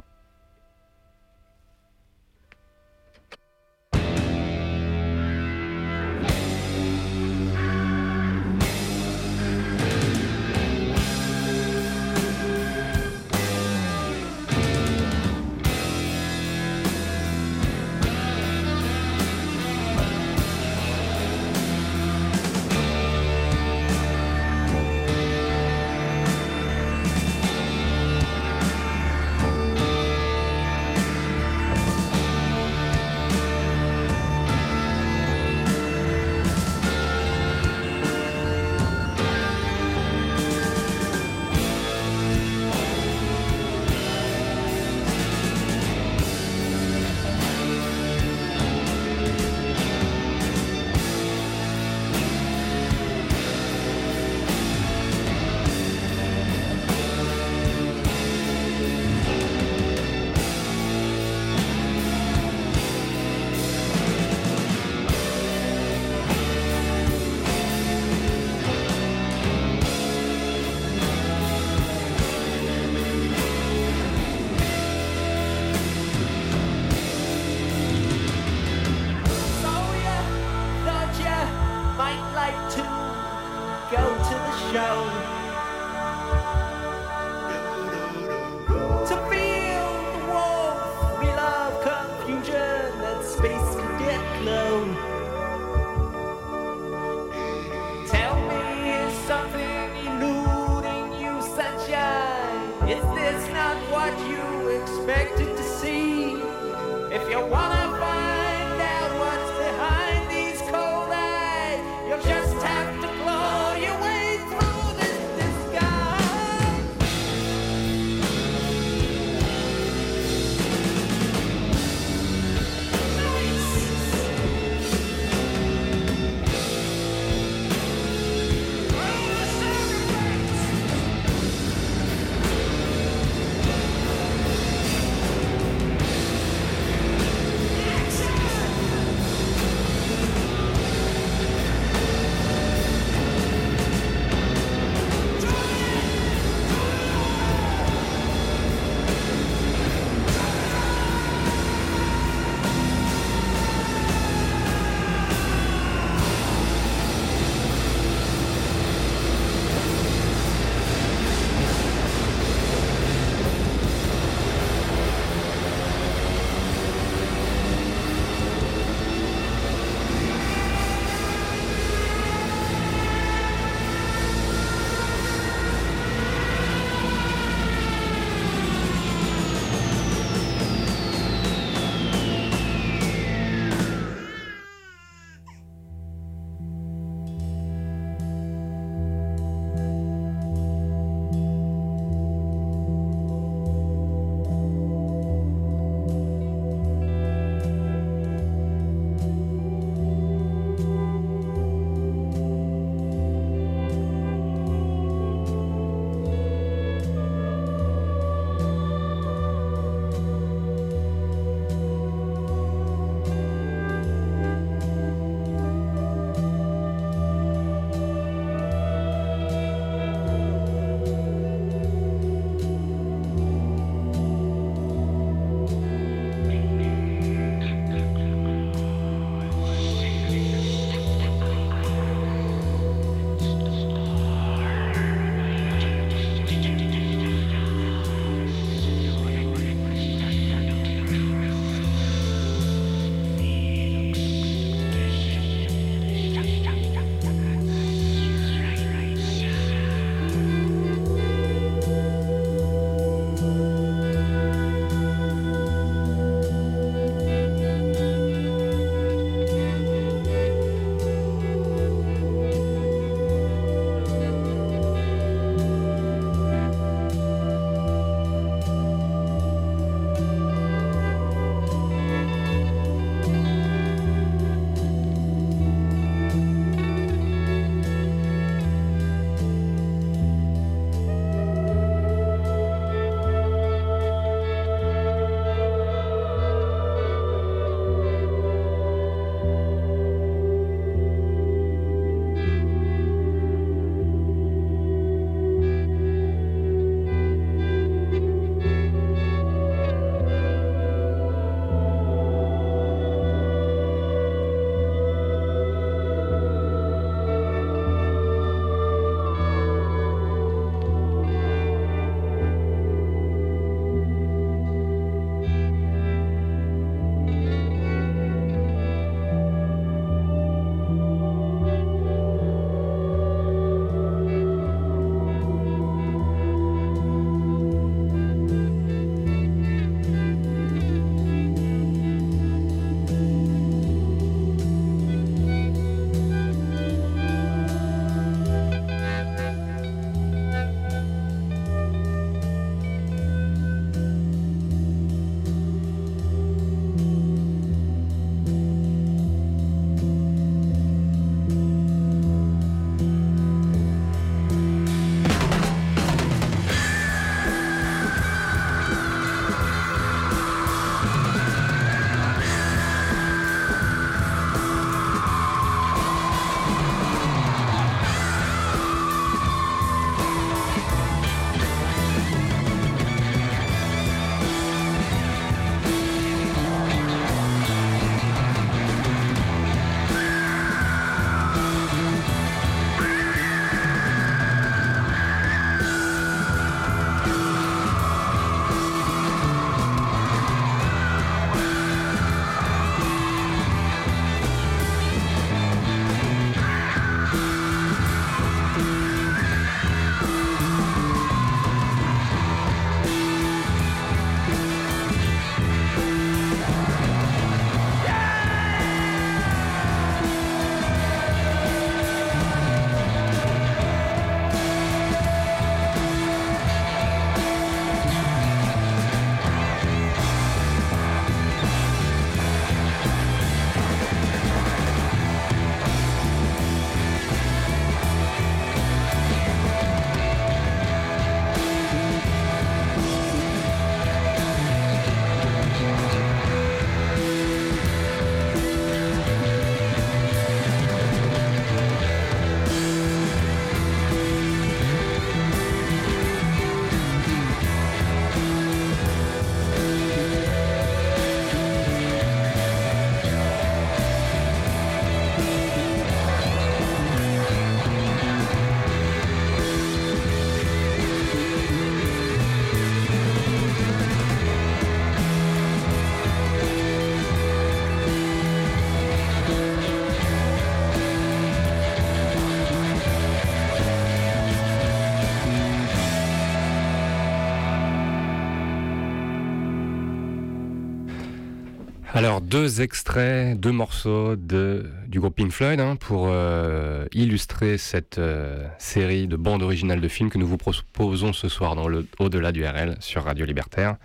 Alors, deux extraits, deux morceaux du groupe Pink Floyd hein, pour euh, illustrer cette euh, série de bandes originales de films que nous vous proposons ce soir Au-delà du RL sur Radio Libertaire.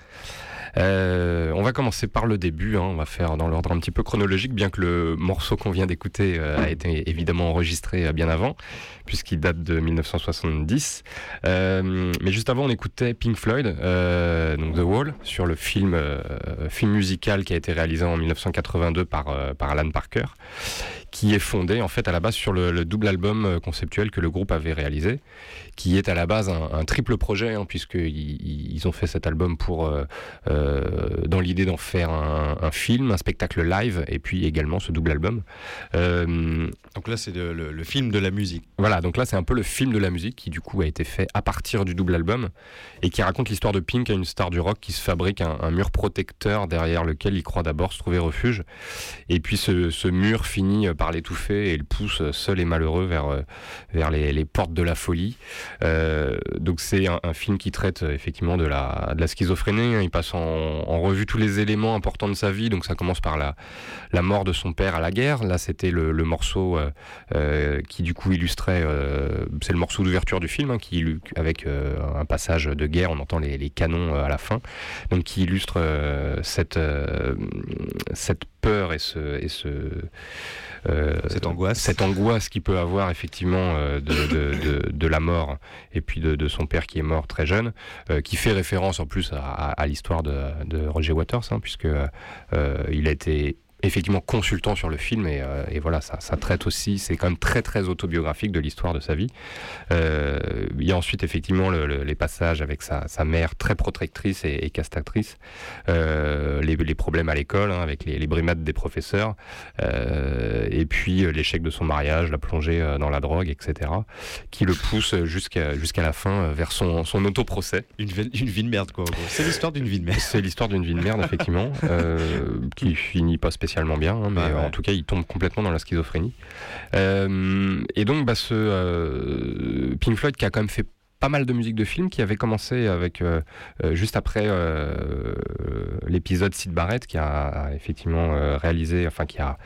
Euh, on va commencer par le début, hein, on va faire dans l'ordre un petit peu chronologique, bien que le morceau qu'on vient d'écouter a été évidemment enregistré bien avant, puisqu'il date de 1970. Euh, mais juste avant, on écoutait Pink Floyd, euh, donc The Wall, sur le film, euh, film musical qui a été réalisé en 1982 par, par Alan Parker, qui est fondé en fait à la base sur le, le double album conceptuel que le groupe avait réalisé, qui est à la base un, un triple projet, hein, puisqu'ils ils ont fait cet album pour dans l'idée d'en faire un, un film, un spectacle live, et puis également ce double album. Euh, Donc là, c'est le- le film de la musique. voilà, donc là c'est un peu le film de la musique qui du coup a été fait à partir du double album et qui raconte l'histoire de Pink, une star du rock qui se fabrique un, mur protecteur derrière lequel il croit d'abord se trouver refuge. Et puis ce, mur finit par l'étouffer et le pousse seul et malheureux vers, vers les, portes de la folie. Euh, donc c'est un, film qui traite euh, effectivement de la, de la schizophrénie. hein. Il passe en, revue tous les éléments importants de sa vie. Donc ça commence par la, la mort de son père à la guerre. Là c'était le, morceau euh, qui du coup illustrait, euh, c'est le morceau d'ouverture du film, hein, qui avec euh, un passage de guerre, on entend les, les canons euh, à la fin, donc qui illustre cette, cette peur et ce, et ce Cette angoisse. cette angoisse qu'il peut avoir effectivement de, de, de, de la mort et puis de, son père qui est mort très jeune, qui fait référence en plus à, à- à l'histoire de, Roger Waters, hein, puisque il a été effectivement consultant sur le film et, euh, et voilà ça, ça traite aussi c'est quand même très très autobiographique de l'histoire de sa vie Euh, il y a ensuite effectivement le- le- les passages avec sa, sa mère très protectrice et, et castratrice euh, les, les problèmes à l'école hein, avec les, les brimades des professeurs et puis l'échec de son mariage la plongée dans la drogue etc qui le pousse jusqu'à jusqu'à la fin vers son, son autoprocès Une, vie- une vie de merde, quoi. C'est l'histoire d'une vie de merde. c'est l'histoire d'une vie de merde, effectivement, qui finit pas spécialement bien, hein, mais ouais. en tout cas, il tombe complètement dans la schizophrénie. Euh, et donc, bah, ce euh, Pink Floyd qui a quand même fait pas mal de musique de film, qui avait commencé avec euh, juste après l'épisode Sid Barrett, qui a, effectivement réalisé, enfin qui a,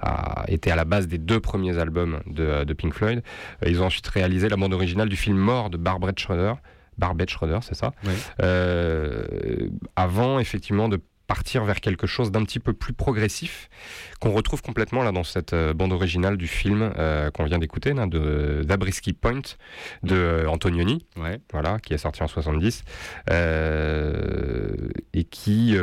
a été à la base des deux premiers albums de, de Pink Floyd. Ils ont ensuite réalisé la bande originale du film Mort de Barbara Schroeder. Barbette Schroeder, c'est ça euh, avant effectivement de partir vers quelque chose d'un petit peu plus progressif qu'on retrouve complètement là dans cette euh, bande originale du film euh, qu'on vient d'écouter de Zabriskie Point de euh, Antonioni Ouais. voilà qui est sorti en 70 euh, et qui,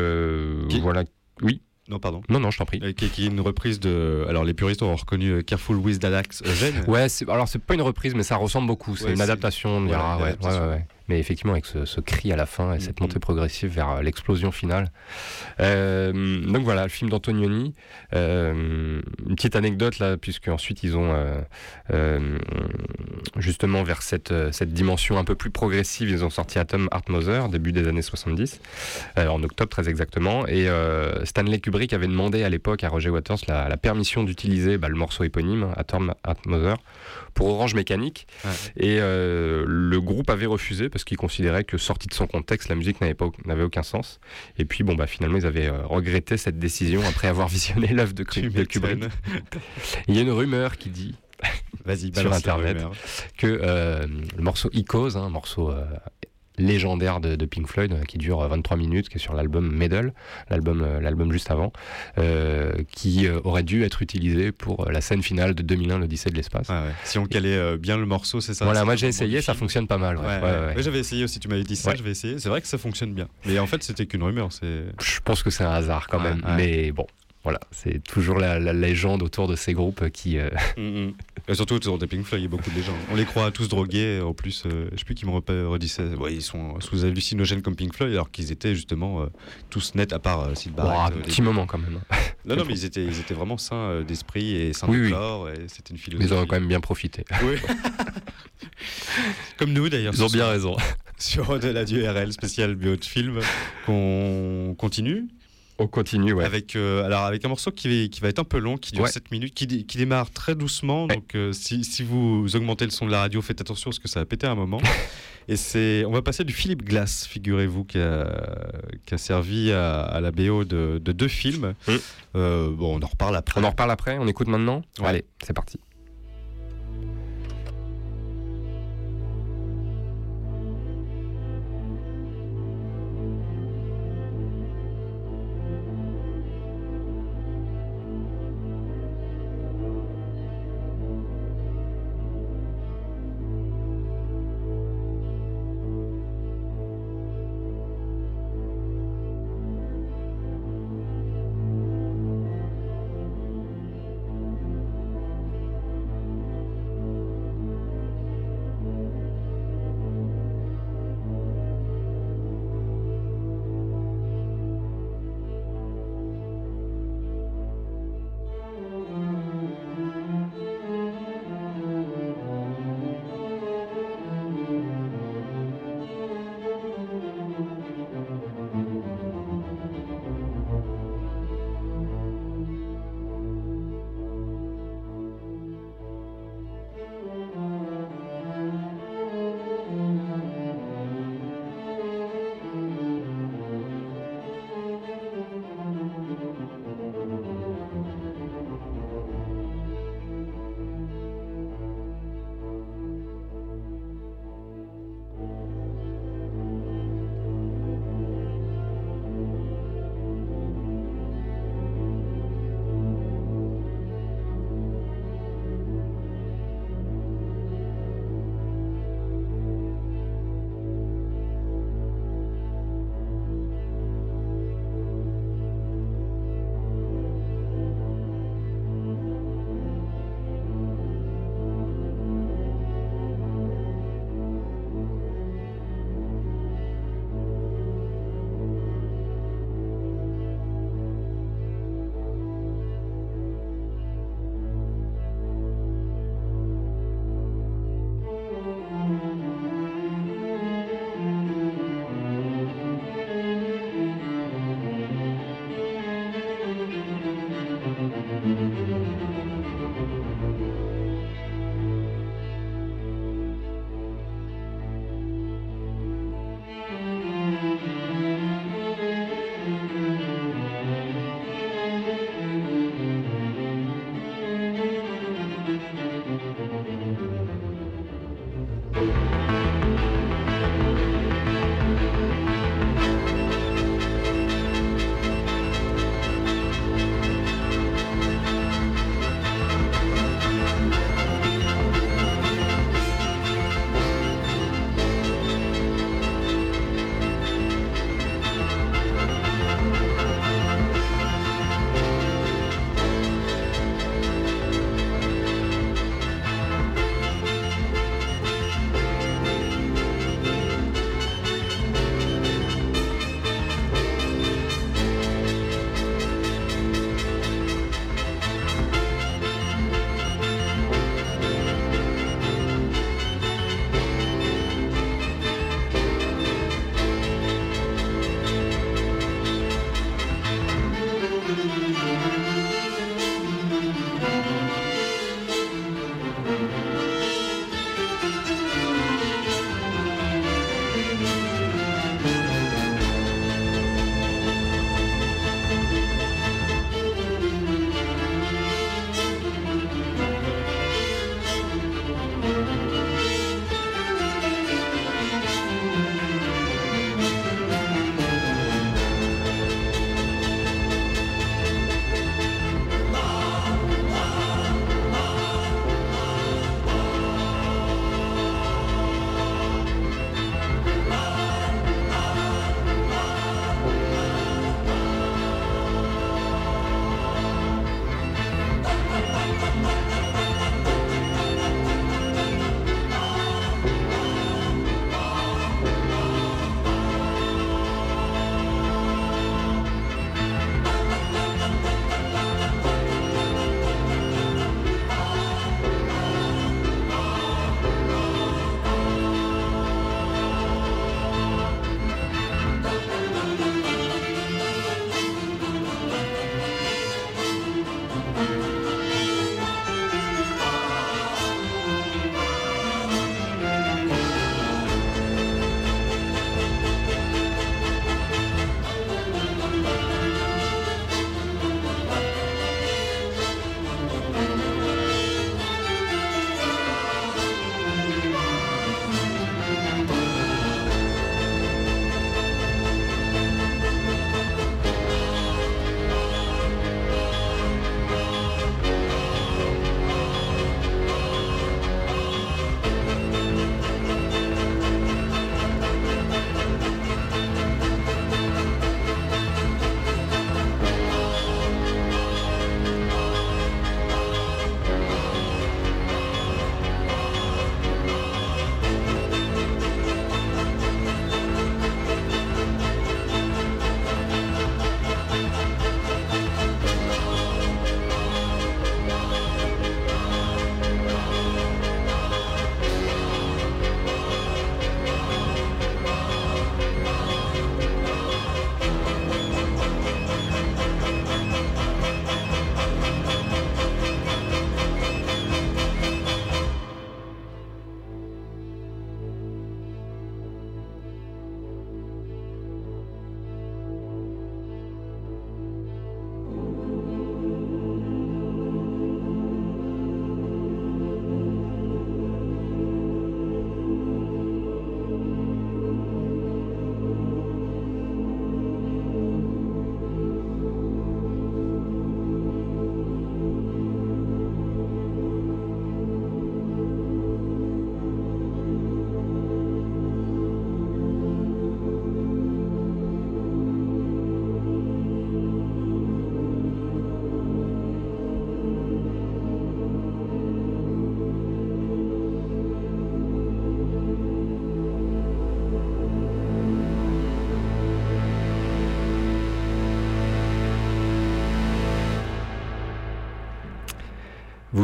Qui- voilà oui Non, pardon. non non je t'en prie Euh, Qui, qui est une reprise de. Alors, les puristes ont reconnu Careful with Dadax Eugène. Ouais, alors c'est pas une reprise, mais ça ressemble beaucoup. C'est Ouais, une adaptation, on dira. ouais, ouais. Mais effectivement, avec ce, ce cri à la fin et cette Mhm. montée progressive vers euh, l'explosion finale. Euh, donc voilà, le film d'Antonioni. Euh, une petite anecdote là, puisque ensuite ils ont justement vers cette, cette dimension un peu plus progressive, ils ont sorti Atom Heart Mother début des années 70, euh, en octobre très exactement. Et Stanley Kubrick avait demandé à l'époque à Roger Waters la, la permission d'utiliser bah, le morceau éponyme Atom Heart Mother pour Orange Mécanique. Ouais. Et le groupe avait refusé parce qu'il considérait que sorti de son contexte, la musique n'avait pas n'avait aucun sens. Et puis bon bah finalement ils avaient euh, regretté cette décision après avoir <laughs> visionné l'œuvre de, de Kubrick. Il y a une rumeur qui dit Vas-y, <laughs> Sur Internet. que euh, le morceau Icos, un morceau euh, légendaire de, de Pink Floyd euh, qui dure euh, 23 minutes, qui est sur l'album Medal, l'album euh, l'album juste avant, euh, qui euh, aurait dû être utilisé pour euh, la scène finale de 2001, l'Odyssée de l'espace. Ouais. Si on calait euh, bien le morceau, c'est ça? Voilà, moi j'ai essayé, ça fonctionne pas mal. ouais, j'avais essayé aussi, tu m'avais dit ça, je vais essayer. C'est vrai que ça fonctionne bien. Mais en fait, c'était qu'une rumeur. C'est. Je pense que c'est un hasard quand même, mais bon. Voilà, c'est toujours la, la légende autour de ces groupes qui. euh, <laughs> Mm, mm. Et surtout autour des Pink Floyd, il y a beaucoup de légendes. On les croit tous drogués. En plus, euh, je sais plus qui me ça. Ouais, ils sont sous hallucinogènes comme Pink Floyd, alors qu'ils étaient justement euh, tous nets à part euh, Sid Barrett. un euh, petit moment quand même. Non, non, <laughs> mais ils étaient, ils étaient vraiment sains euh, d'esprit et sains Oui, de oui. corps. Et c'était une philosophie. ils ont quand même bien profité. Oui. <laughs> Comme nous d'ailleurs. Ils ont bien raison. Sur de la du RL spécial bio de film qu'on continue on continue, ouais. Avec, euh, alors avec un morceau qui, va être un peu long, qui dure ouais. 7 minutes, qui, démarre très doucement. Donc euh, si, vous augmentez le son de la radio, faites attention parce que ça va péter un moment. <laughs> Et c'est, on va passer du Philippe Glass, figurez-vous, qui a, servi à, la BO de, deux films. Mm. Euh, bon, on en reparle après. On en reparle après, on écoute maintenant. Allez, c'est parti.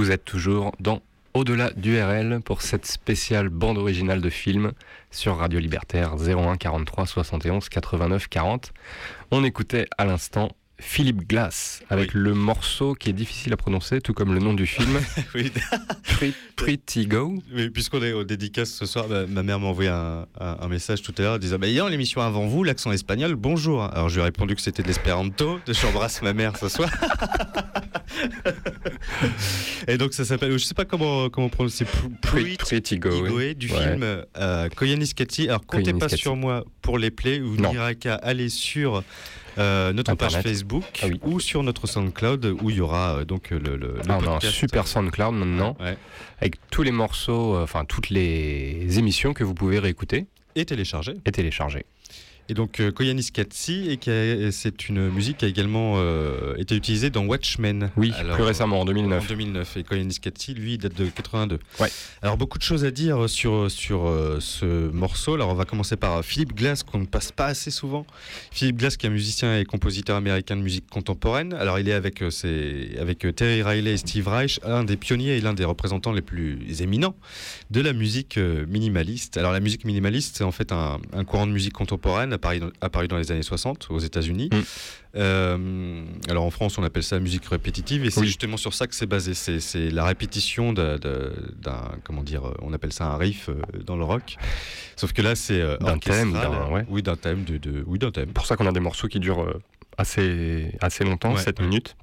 Vous êtes toujours dans Au-delà du RL pour cette spéciale bande originale de film sur Radio Libertaire 01 43 71 89 40. On écoutait à l'instant Philippe Glass avec le morceau qui est difficile à prononcer, tout comme le nom du film, <laughs> Oui. Pretty Go. Mais puisqu'on est au dédicace ce soir, ma, ma mère m'a envoyé un, un- un message tout à l'heure disant bah, Ayant l'émission avant vous, l'accent espagnol, bonjour. Alors je lui ai répondu que c'était de l'espéranto, j'embrasse ma mère ce soir. <laughs> Et donc ça s'appelle, je sais pas comment, comment prononcer, Pre- Pretty Go. du Ouais. film euh, Koyaanisqatsi. Alors comptez pas sur moi pour les plays, vous n'irez qu'à aller sur euh, notre Internet. page Facebook Ah oui. ou sur notre SoundCloud où il y aura euh, donc le, le, le Ah, on a un super SoundCloud maintenant, Ouais. avec tous les morceaux, euh, enfin toutes les émissions que vous pouvez réécouter et télécharger. et télécharger. Et donc euh, Koyaanisqatsi, et qui a- c'est une musique qui a également euh, été utilisée dans Watchmen. Oui, Alors, plus récemment, en 2009. En 2009. Et Koyaanisqatsi, lui, il date de 82. Ouais. Alors beaucoup de choses à dire sur, sur euh, ce morceau. Alors on va commencer par Philip Glass, qu'on ne passe pas assez souvent. Philip Glass, qui est un musicien et compositeur américain de musique contemporaine. Alors il est avec, ses- avec Terry Riley et Steve Reich, un des pionniers et l'un des représentants les plus éminents de la musique euh, minimaliste. Alors la musique minimaliste, c'est en fait un, un courant de musique contemporaine apparu dans, apparu dans les années 60 aux États-Unis. Mm. Euh, alors en France, on appelle ça musique répétitive, et c'est Oui. justement sur ça que c'est basé. C'est, la répétition d'un, comment dire, euh, on appelle ça un riff dans le rock. Sauf que là, c'est D'un thème, ouais. Oui, d'un thème, de, de- oui, d'un thème. C'est pour ça qu'on a des morceaux qui durent assez, assez longtemps, Ouais, 7 ouais. minutes.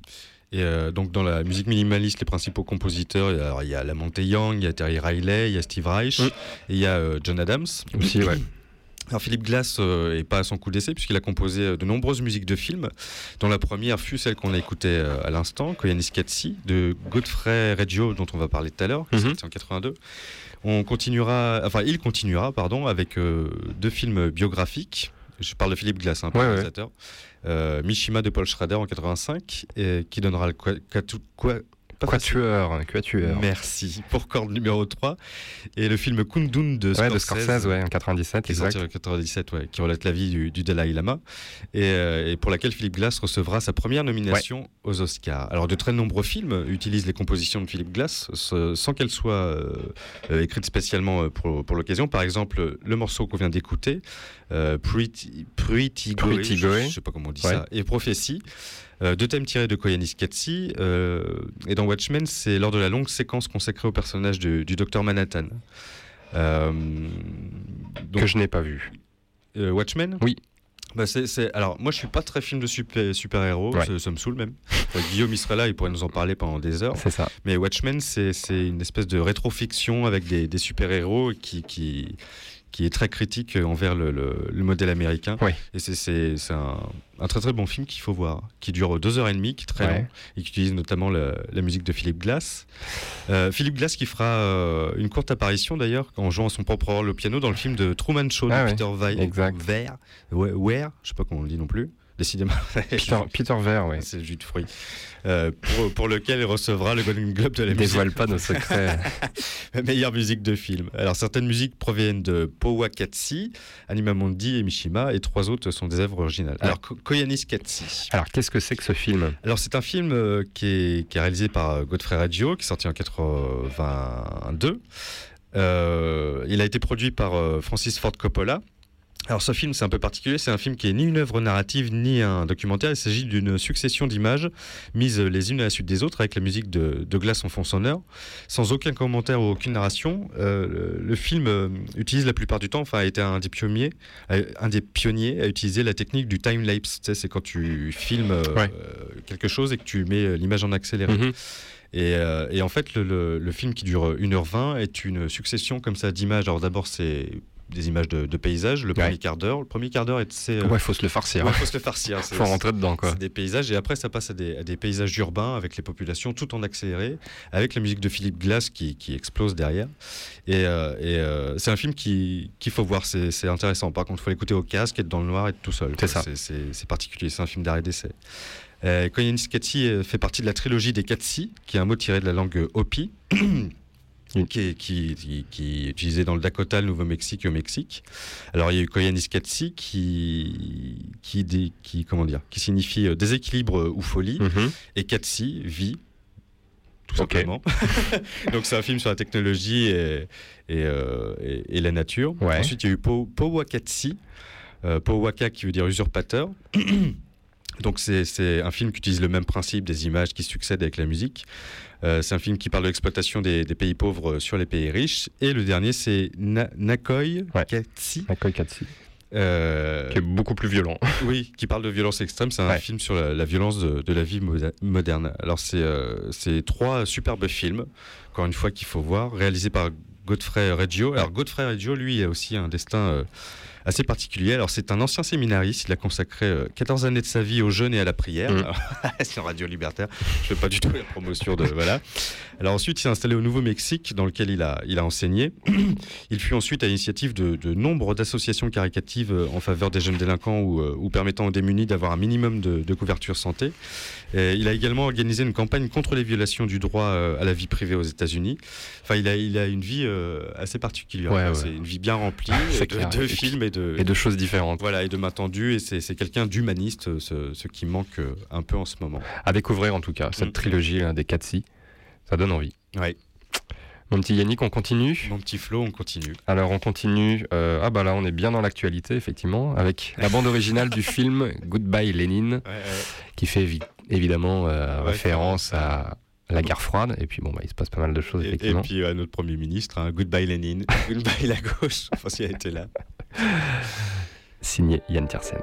Et euh, donc dans la musique minimaliste, les principaux compositeurs, alors, il y a Lamont Young, il y a Terry Riley, il y a Steve Reich, Mm. et il y a euh, John Adams. Aussi, ouais. <clears throat> Alors Philippe Glass euh, est pas à son coup d'essai puisqu'il a composé euh, de nombreuses musiques de films, dont la première fut celle qu'on a écoutée euh, à l'instant, Koyaanisqatsi, de Godfrey Reggio, dont on va parler tout à l'heure, Mhm. sorti en 82. On continuera, enfin il continuera, pardon, avec euh, deux films biographiques. Je parle de Philippe Glass, un Ouais, ouais. réalisateur. Euh, Mishima de Paul Schrader en 85, et qui donnera le pas facile. Quatuor, Quatuor. Merci pour corde numéro 3 et le film Kundun de Ouais, Scorsese, de Scorsese, ouais, en 97, qui est sorti exact. en 97, ouais, qui relate la vie du, du Dalai Lama et, euh, et pour laquelle Philippe Glass recevra sa première nomination aux Oscars. Alors de très nombreux films utilisent les compositions de Philippe Glass ce- sans qu'elles soient euh, euh, écrites spécialement pour, pour l'occasion. Par exemple, le morceau qu'on vient d'écouter, euh, Pretty, Pretty, je- sais pas comment on dit Ouais. ça, et Prophétie. Euh, deux thèmes tirés de Koyaanisqatsi. Euh, et dans Watchmen, c'est lors de la longue séquence consacrée au personnage de- du docteur Manhattan. Euh, donc, Que je n'ai pas vu. Watchmen? Oui. Bah Alors, moi, je suis pas très film de super, super-héros, Ouais. ça, ça me saoule même. Guillaume, il serait là, il pourrait nous en parler pendant des heures. C'est ça. Mais Watchmen, c'est, c'est une espèce de rétrofiction avec des, des super-héros qui, qui, qui est très critique envers le, le- le modèle américain. Et c'est, un, un très très bon film qu'il faut voir, qui dure deux heures et demie, qui est très Ouais. long, et qui utilise notamment la musique de Philippe Glass. Euh, Philippe Glass qui fera euh, une courte apparition d'ailleurs en jouant son propre rôle au piano dans le film de Truman Show Ah de ouais, Peter Weir. Weir, je sais pas comment on le dit non plus. Décidément, <laughs> Peter, Peter Ver, ouais. c'est le jus de fruits. Euh, pour, pour lequel il recevra le Golden Globe de la Dévoile musique. pas nos secrets. <laughs> Meilleure musique de film. Alors certaines musiques proviennent de Powakatsi, Anima Mundi et Mishima, et trois autres sont des œuvres originales. Alors Ko- Koyaanisqatsi. Alors, qu'est-ce que c'est que ce film? Alors c'est un film euh, qui, est, qui est réalisé par euh, Godfrey Reggio, qui est sorti en 82. Euh, il a été produit par Francis Ford Coppola. Alors ce film c'est un peu particulier, c'est un film qui est ni une œuvre narrative ni un documentaire, il s'agit d'une succession d'images mises les unes à la suite des autres avec la musique de, de Glass en fond sonore, sans aucun commentaire ou aucune narration. Euh, le, film euh, utilise la plupart du temps, enfin a été un des pionniers, euh, un des pionniers à utiliser la technique du time lapse. Tu sais, c'est quand tu filmes euh, Ouais. quelque chose et que tu mets l'image en accéléré. Mhm. Et, euh, et en fait, le, le- le film qui dure 1h20 est une succession comme ça d'images. Alors d'abord, c'est des images de, de paysages, le premier Ouais. quart d'heure. Le premier quart d'heure, est- c'est... euh, Ouais, faut se le farcir. ouais, faut se le farcir. <laughs> Faut rentrer dedans, quoi. c'est des paysages et après ça passe à des, à des paysages urbains avec les populations tout en accéléré, avec la musique de Philippe Glass qui, qui explose derrière. Et, euh, et, euh, c'est un film qui- qu'il faut voir, c'est intéressant. Par contre, il faut l'écouter au casque, être dans le noir, être tout seul. C'est ça. C'est- particulier, c'est un film d'arrêt d'essai. Euh, Koyaanisqatsi euh, fait partie de la trilogie des Katsi, qui est un mot tiré de la langue Hopi. <clears throat> Qui est, qui, qui- qui est utilisé dans le Dakota, le Nouveau-Mexique et au Mexique. Alors il y a eu Koyaanisqatsi qui, qui, dé- qui, comment dire, qui signifie euh, déséquilibre ou folie, Mhm. et Katsi, vie. tout simplement. <laughs> Donc c'est un film sur la technologie et, et, euh, et- et la nature. Ouais. Ensuite, il y a eu Po- Powakatsi, euh, Powaka qui veut dire usurpateur. <clears throat> Donc c'est un film qui utilise le même principe des images qui succèdent avec la musique. Euh, c'est un film qui parle de l'exploitation des, des pays pauvres sur les pays riches. Et le dernier, c'est Na- Nakoi Katsi. Nakoi Katsi. Euh, Qui est beaucoup plus violent. <laughs> oui, qui parle de violence extrême. C'est un Ouais. film sur la, la violence de, de la vie moderne. Alors, c'est euh, trois superbes films, encore une fois, qu'il faut voir, réalisés par Godfrey Reggio. Alors, Godfrey Reggio, lui, a aussi un destin euh, assez particulier. Alors, c'est un ancien séminariste. Il a consacré euh, 14 années de sa vie au jeûne et à la prière. Mm. Alors, <laughs> c'est en radio libertaire. Je fais pas du tout la promotion de. Voilà. Alors, ensuite, il s'est installé au Nouveau-Mexique, dans lequel il a, il a enseigné. <clears throat> Il fut ensuite à l'initiative de, de nombre d'associations caricatives euh, en faveur des jeunes délinquants ou, euh, ou permettant aux démunis d'avoir un minimum de, de couverture santé. Et il a également organisé une campagne contre les violations du droit euh, à la vie privée aux États-Unis. Enfin, il a, il a une vie assez particulière. Ouais, ouais. C'est une vie bien remplie clair. de, de Et films et de, Et de choses différentes. voilà, et de main tendue. Et c'est quelqu'un d'humaniste, ce, ce qui manque un peu en ce moment. À découvrir en tout cas, cette Mm. trilogie là, des Katsi. Ça donne envie. Ouais. Mon petit Yannick, on continue Mon petit Flo, on continue. Alors on continue. euh, ah bah là on est bien dans l'actualité effectivement avec la bande originale du film <laughs> Goodbye Lénine qui fait évi- évidemment euh, Ouais, référence à la guerre froide et puis bon bah il se passe pas mal de choses Et, et effectivement. puis à notre Premier ministre, hein, Goodbye Lénine, <laughs> Goodbye la gauche, enfin si elle était là. Signé Yann Tiersen.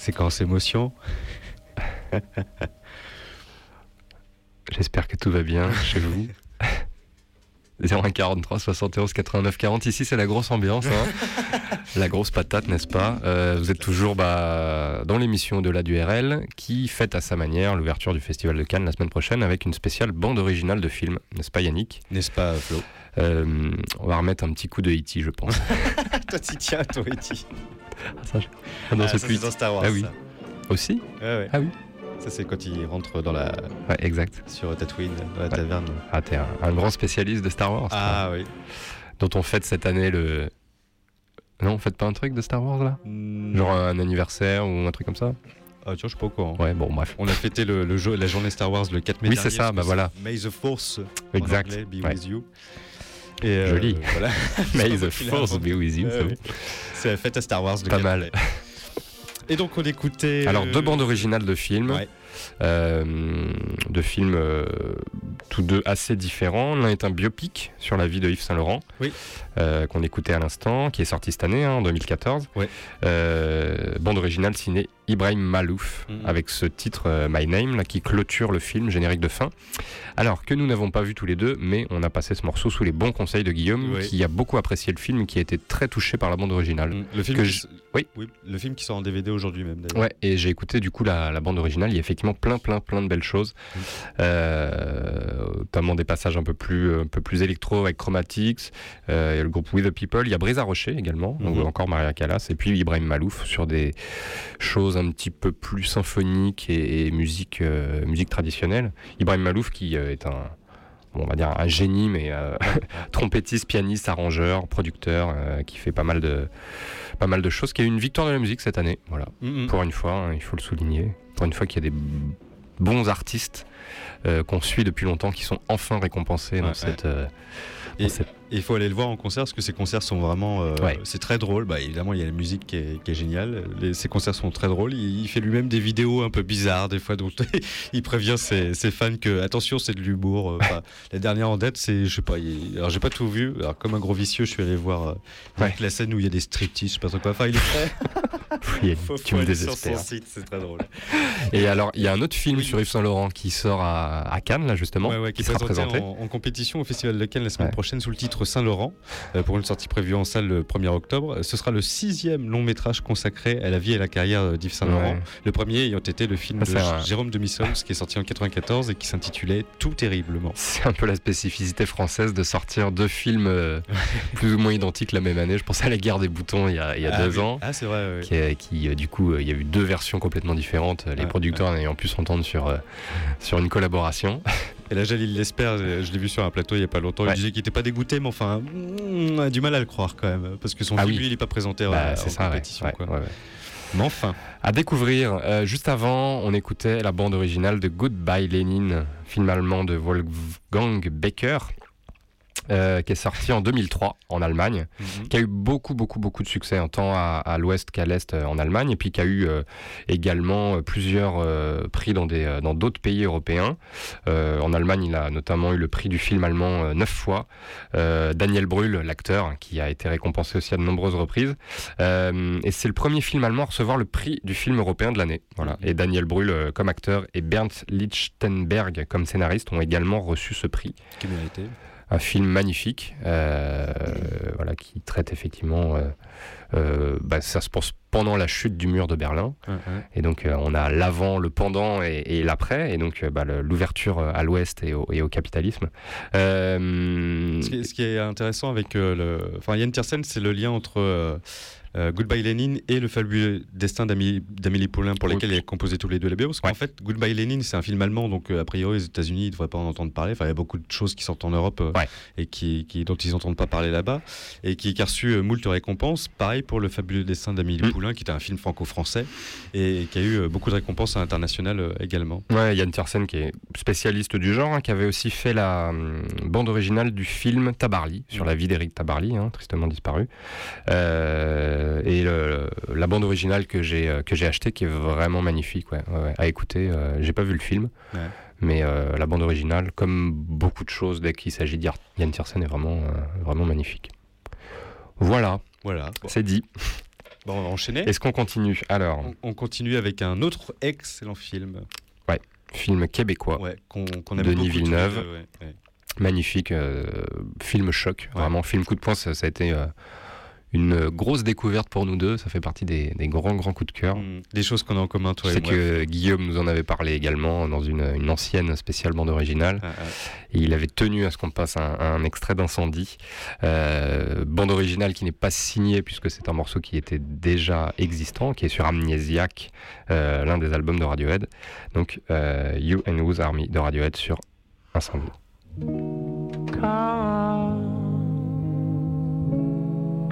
Séquence émotion. <laughs> J'espère que tout va bien chez vous. 01 43 71 89 40. Ici, c'est la grosse ambiance. hein. <laughs> la grosse patate, n'est-ce pas? Euh, Vous êtes toujours bah, dans l'émission de la DURL qui fête à sa manière l'ouverture du Festival de Cannes la semaine prochaine avec une spéciale bande originale de film. N'est-ce pas, Yannick? N'est-ce pas, Flo? Euh, On va remettre un petit coup de E.T., je pense. <laughs> Toi, t'y tiens, toi, E.T. Ah non, Ah, c'est ça, plus dans Star Wars. Ah oui. ça. Aussi Ouais, ouais. Ah oui Ça, c'est quand il rentre dans la... Ouais, exact. sur Tatooine, dans la Ouais. taverne. Ah, t'es un, un grand spécialiste de Star Wars. toi. Ah oui. Dont on fête cette année le. Non, on fête pas un truc de Star Wars là? Hmm. Genre un anniversaire ou un truc comme ça? Ah, tu vois, je suis pas au courant. Ouais, bon, bref. On a fêté le, le jeu, la journée Star Wars le 4 mai Oui, c'est ça, bah voilà. May the Force. en Exact. anglais, be Ouais. with you. Et euh, Joli. Voilà. <laughs> May the force be with you, Ouais, c'est fête à Star Wars Pas 4 mal. Et donc on écoutait. Alors, euh, deux bandes originales de films. Ouais. euh, de films euh, tous deux assez différents. L'un est un biopic sur la vie de Yves Saint Laurent, Oui. Euh, qu'on écoutait à l'instant, qui est sorti cette année, hein, en 2014. Ouais. Euh, bande originale signée Ibrahim Malouf, Mhm. avec ce titre euh, My Name, là, qui clôture le film, générique de fin. Alors que nous n'avons pas vu tous les deux, mais on a passé ce morceau sous les bons conseils de Guillaume, Ouais. qui a beaucoup apprécié le film, qui a été très touché par la bande originale. Mm, Le film, Que qui, je- Oui. le film qui sort en DVD aujourd'hui même d'ailleurs. Ouais, et j'ai écouté du coup la, la bande originale. Il y a effectivement plein, plein, plein de belles choses, Mm. Euh, notamment des passages un peu plus, un peu plus électro avec Chromatics. Euh, y a le groupe We the People. Il y a Brisa Rocher également, donc Mhm. encore Maria Callas, et puis Ibrahim Malouf sur des choses un petit peu plus symphoniques et, et musique, euh, musique traditionnelle. Ibrahim Malouf qui euh, est un bon, on va dire un génie, mais euh, <laughs> trompettiste, pianiste, arrangeur, producteur, euh, qui fait pas mal de pas mal de choses, qui a eu une victoire de la musique cette année. Voilà, Mm, mm. pour une fois, hein, il faut le souligner. Pour une fois qu'il y a des bons artistes euh, qu'on suit depuis longtemps qui sont enfin récompensés dans Ouais, cette. dans Et- cette- Et il faut aller le voir en concert parce que ces concerts sont vraiment. euh, Ouais. C'est très drôle. Bah, évidemment, il y a la musique qui est, qui est géniale. Les, ces concerts sont très drôles. Il, il fait lui-même des vidéos un peu bizarres des fois. Donc <laughs> il prévient ses, ses fans que attention, c'est de l'humour. euh, enfin, <laughs> la dernière en date, c'est. Je sais pas. il- alors j'ai pas tout vu. Alors comme un gros vicieux, je suis allé voir euh, Ouais. la scène où il y a des striptease, je sais pas trop quoi. Enfin, il est très. <laughs> Oui, Faut- tu faut me aller sur son désespères. site, c'est très drôle. Et alors, il y a un autre film sur Yves Saint Laurent qui sort à, à Cannes, là, justement, Ouais, ouais, qui qui sera est présenté présenté. en, en compétition au Festival de Cannes la semaine Ouais. prochaine sous le titre Saint-Laurent euh, pour une sortie prévue en salle le 1er octobre. Ce sera le sixième long métrage consacré à la vie et la carrière d'Yves Saint-Laurent. Ouais. Le premier ayant été le film Ah, de Jérôme Demi-Sols qui est sorti en 94 et qui s'intitulait Tout terriblement. C'est un peu la spécificité française de sortir deux films euh, plus ou moins identiques la même année. Je pensais à La guerre des boutons il y a, il y a Ah deux oui. ans. Ah, c'est vrai, ouais. Qui, est- qui, euh, du coup, il y a eu deux versions complètement différentes, les producteurs n'ayant pu s'entendre sur, sur une collaboration. Et là, Jalil l'espère, je l'ai vu sur un plateau il y a pas longtemps. Ouais. Il disait qu'il était pas dégoûté, mais enfin, on a du mal à le croire quand même. Parce que son Ah film, oui. lui, il est pas présenté Bah, c'est en ça, ouais. compétition. Ouais, quoi. ouais, ouais. Mais enfin. À découvrir, euh, juste avant, on écoutait la bande originale de Goodbye Lenin, film allemand de Wolfgang Becker, euh, qui est sorti en 2003 en Allemagne, Mhm. qui a eu beaucoup, beaucoup, beaucoup de succès, hein, tant à, à l'ouest qu'à l'est euh, en Allemagne, et puis qui a eu euh, également plusieurs euh, prix dans euh, dans d'autres pays européens. En Allemagne, il a notamment eu le prix du film allemand neuf fois. Daniel Brühl, l'acteur, qui a été récompensé aussi à de nombreuses reprises. Et c'est le premier film allemand à recevoir le prix du film européen de l'année. Voilà. Mhm. Et Daniel Brühl comme acteur et Bernd Lichtenberg comme scénariste ont également reçu ce prix. Qui méritait. Un film magnifique, euh, voilà, qui traite effectivement. euh, euh, bah, ça se passe pendant la chute du mur de Berlin. Ouais. Et donc, euh, on a l'avant, le pendant et, et l'après. Et donc, euh, bah, l'ouverture à l'ouest et au, et au capitalisme. Ce qui, est, ce qui est intéressant avec le. Enfin, Yann Tiersen, c'est le lien entre euh, Goodbye Lenin et le fabuleux destin d'Amélie Poulain, pour lesquels il a composé tous les deux les BO. Parce qu'en Ouais. fait, Goodbye Lenin, c'est un film allemand, donc euh, a priori, aux États-Unis, ils ne devraient pas en entendre parler. Enfin, il y a beaucoup de choses qui sortent en Europe euh, Ouais. et qui, qui- dont ils n'entendent pas parler là-bas. Et qui, qui a reçu moult récompenses. Pareil pour le fabuleux destin d'Amélie Mm. Poulain, qui est un film franco-français et qui a eu beaucoup de récompenses à l'international également. Ouais, Yann Tiersen qui est spécialiste du genre, hein, qui avait aussi fait la hum, bande originale du film Tabarly, sur la vie d'Éric Tabarly, hein, tristement disparu. Euh, et le- la bande originale que j'ai euh, que j'ai achetée, qui est vraiment magnifique, ouais, à écouter. euh, j'ai pas vu le film, Ouais. mais euh, la bande originale, comme beaucoup de choses dès qu'il s'agit d'Yann Tiersen, est vraiment, euh, vraiment magnifique. Voilà, Voilà. Bon. c'est dit. Bon, on va enchaîner. Est-ce qu'on continue? Alors, On, on continue avec un autre excellent film. ouais, film québécois. Qu'on aime Denis Villeneuve. Magnifique, euh, film choc, vraiment film coup de poing, ça, ça a été euh, une grosse découverte pour nous deux, ça fait partie des, des grands grands coups de cœur. Mm, Des choses qu'on a en commun, Je toi sais et moi. que Guillaume nous en avait parlé également dans une, une ancienne spéciale bande originale. Ah, ah. Il avait tenu à ce qu'on passe un, un extrait d'incendie. Euh, bande originale qui n'est pas signée puisque c'est un morceau qui était déjà existant, qui est sur Amnesiac, euh, l'un des albums de Radiohead. Donc euh, You and Who's Army de Radiohead sur Incendie. Come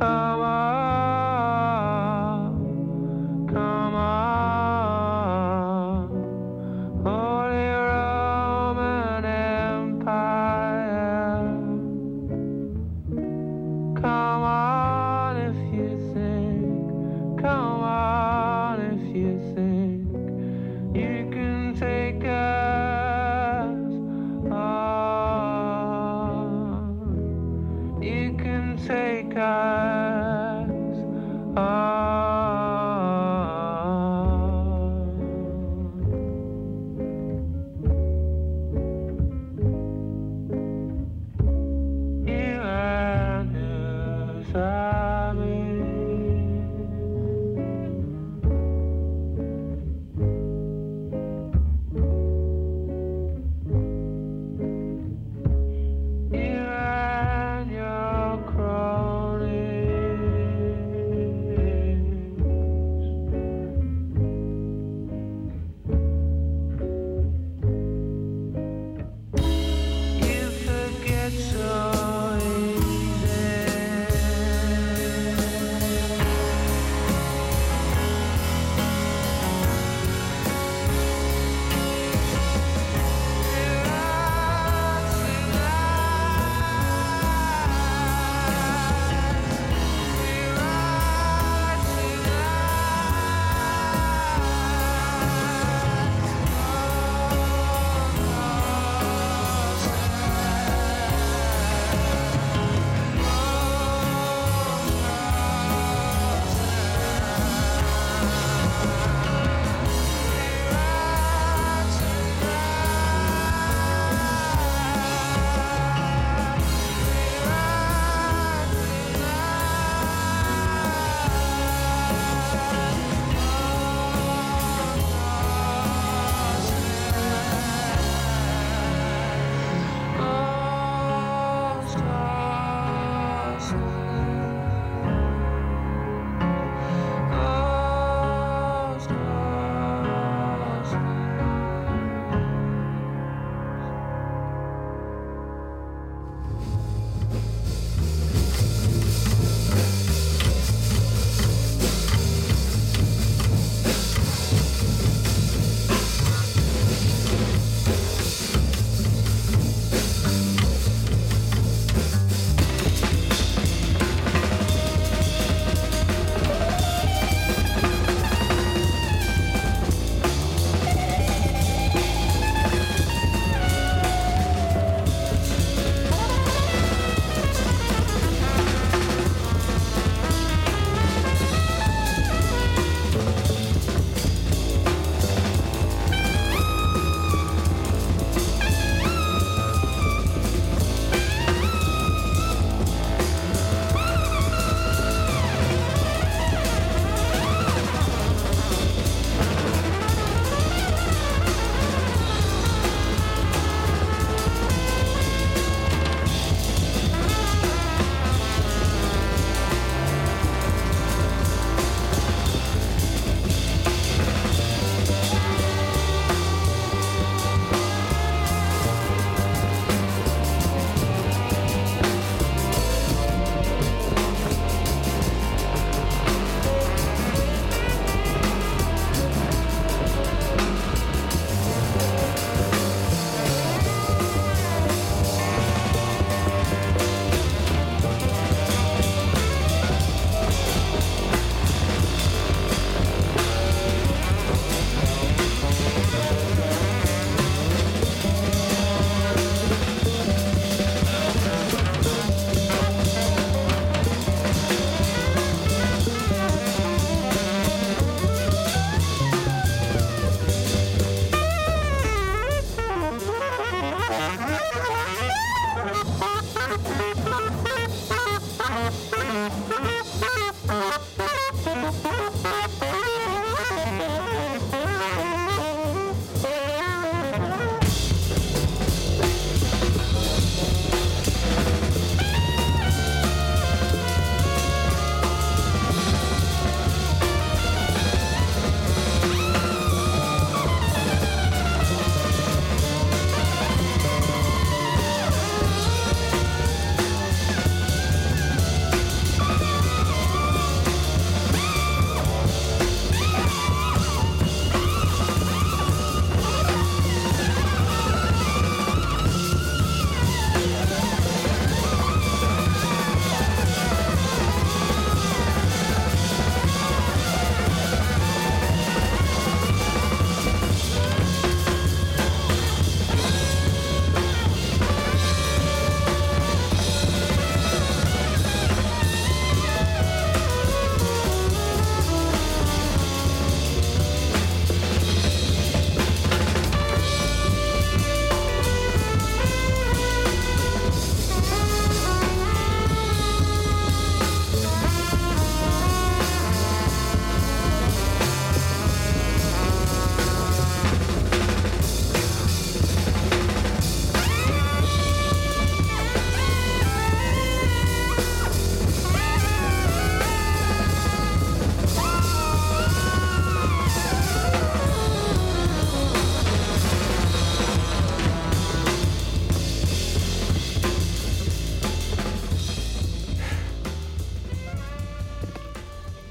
come on.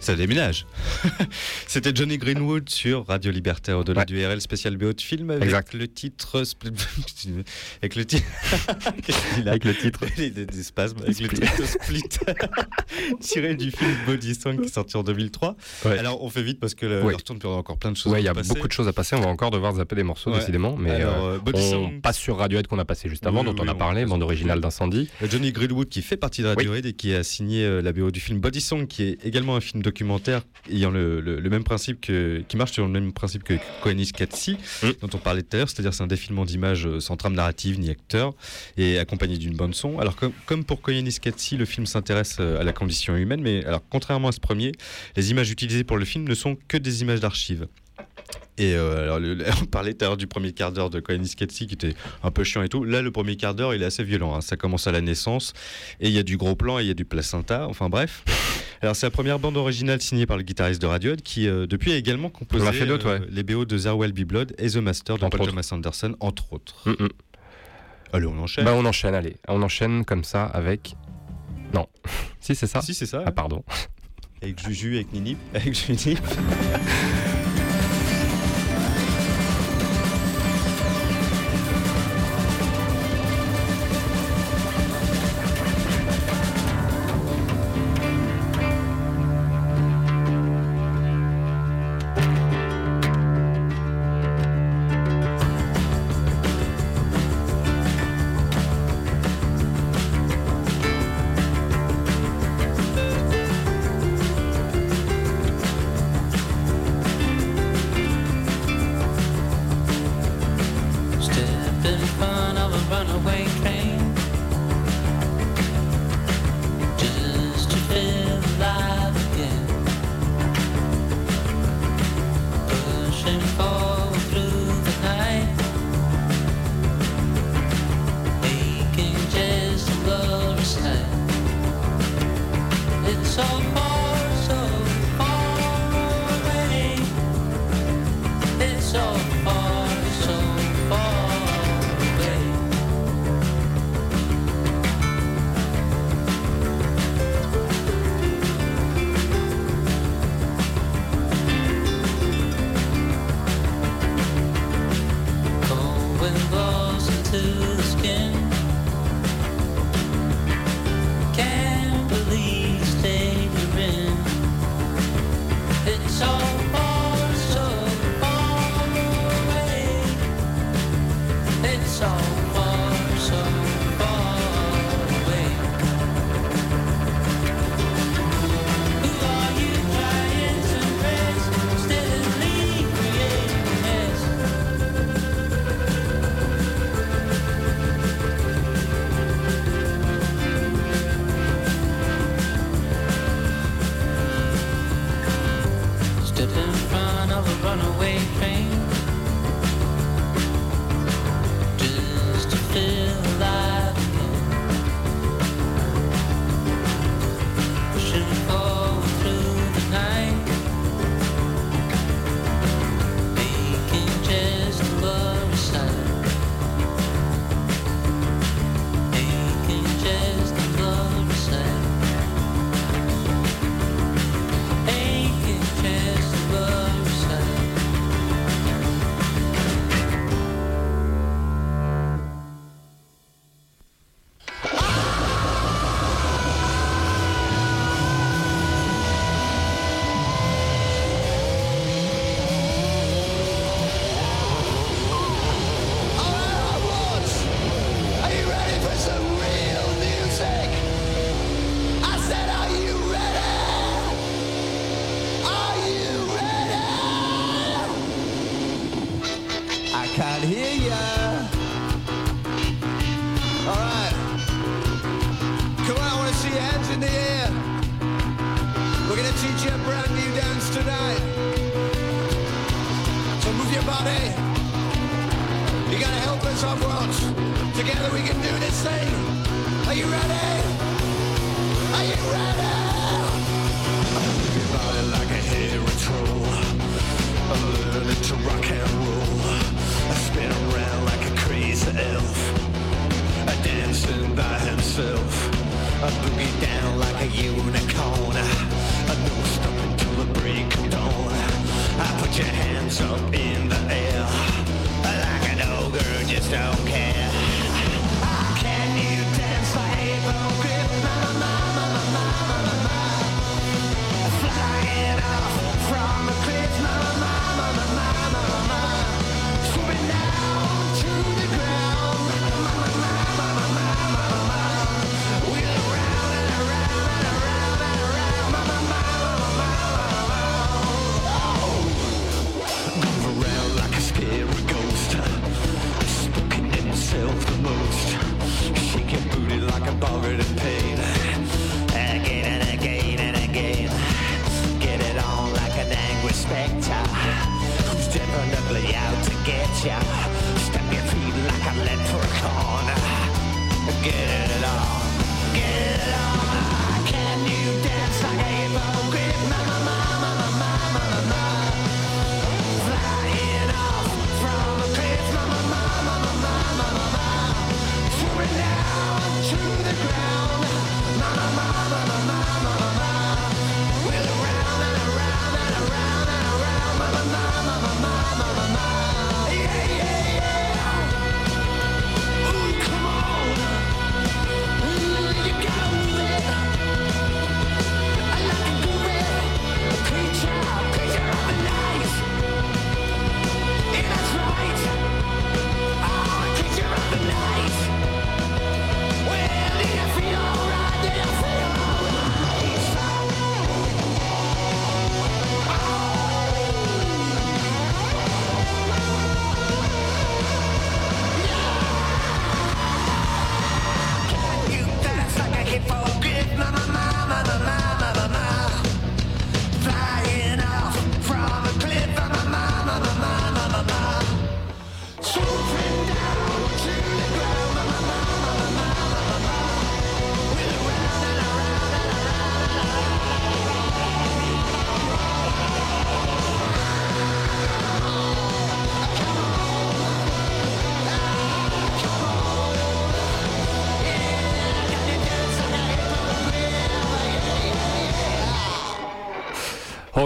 Ça déménage. <laughs> C'était Johnny Greenwood sur Radio Libertaire au-delà Ouais. du RL spécial BO de film avec Exact. le titre split- <laughs> <laughs> avec le titre Avec le titre. des, spasmes avec le titre Split tiré du film Body Song qui est sorti en 2003. Ouais. Alors on fait vite parce que le Ouais. l'heure tourne, puis on a encore plein de choses. Ouais, il y a passer. beaucoup de choses à passer. On va encore devoir zapper des morceaux, décidément. Mais Alors, euh, euh, Body on Song- passe sur Radiohead qu'on a passé juste avant, Oui, dont oui, on a parlé, bande originale d'Incendie. Euh, Johnny Greenwood qui fait partie de Radiohead et qui a signé euh, la BO du film Body Song qui est également un film documentaire ayant le, le- le même principe que qui marche sur le même principe que Koenig Katsi Mm. dont on parlait tout à l'heure c'est-à-dire c'est un défilement d'images euh, sans trame narrative ni acteur et accompagné d'une bande son alors comme, comme pour Koenig Katsi le film s'intéresse euh, à la condition humaine mais alors contrairement à ce premier les images utilisées pour le film ne sont que des images d'archives et euh, alors, le- <laughs> on parlait tout à l'heure du premier quart d'heure de Koenig Katsi qui était un peu chiant et tout. Là, le premier quart d'heure, il est assez violent. hein. Ça commence à la naissance et il y a du gros plan et il y a du placenta. Enfin bref. Alors, c'est la première bande originale signée par le guitariste de Radiohead qui, euh, depuis, a également composé a fait euh, ouais. les BO de Will Be Blood et The Master de Entre Paul autres. Thomas Anderson, entre autres. Mm, mm. Allez, on enchaîne. Bah, on enchaîne, allez. On enchaîne comme ça avec. Non. <laughs> si, c'est ça. Si, c'est ça. Ah, pardon. Avec Juju, avec Nini. <laughs> Avec Juju. soul.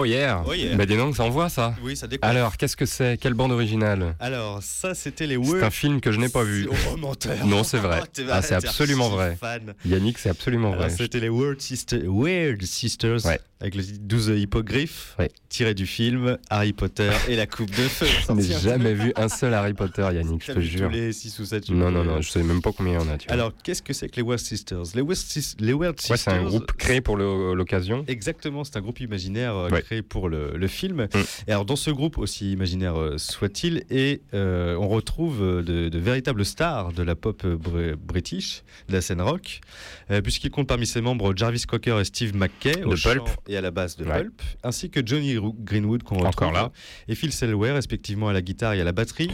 Oh yeah, Oh yeah. Bah dis donc, ça envoie ça. Oui, ça décolle. Alors, qu'est-ce que c'est? Quelle bande originale? Alors, ça, c'était les C'est Word. un film que je n'ai pas vu. Oh, menteur. Non, c'est vrai. <laughs> T'es- Ah, c'est absolument vrai. fan. Yannick, c'est absolument Alors, vrai. C'était les Weird, Sister- Weird Sisters Ouais. avec le titre 12 hippogriffes Ouais. tiré du film Harry Potter <laughs> et la coupe de feu. Je n'ai jamais vu un seul Harry Potter, <laughs> Yannick, je te jure. Tous les 6 ou 7 Non, non, non, je sais même pas combien il y en a. Tu. Alors, qu'est-ce que c'est que les Weird Sisters? Les Weird, Sis- les Weird ouais, c'est Sisters. un groupe créé pour l'occasion. Exactement, c'est un groupe imaginaire euh, Ouais. Créé pour le, le film. Mm. Et alors, dans ce groupe, aussi imaginaire euh, soit-il, et euh, on retrouve euh, de, de véritables stars de la pop br- british, de la scène rock, euh, puisqu'il compte parmi ses membres Jarvis Cocker et Steve McKay, au De chant Pulp. et à la basse de Ouais. Pulp, ainsi que Johnny Greenwood, qu'on Encore retrouve, là. et Phil Selway, respectivement à la guitare et à la batterie.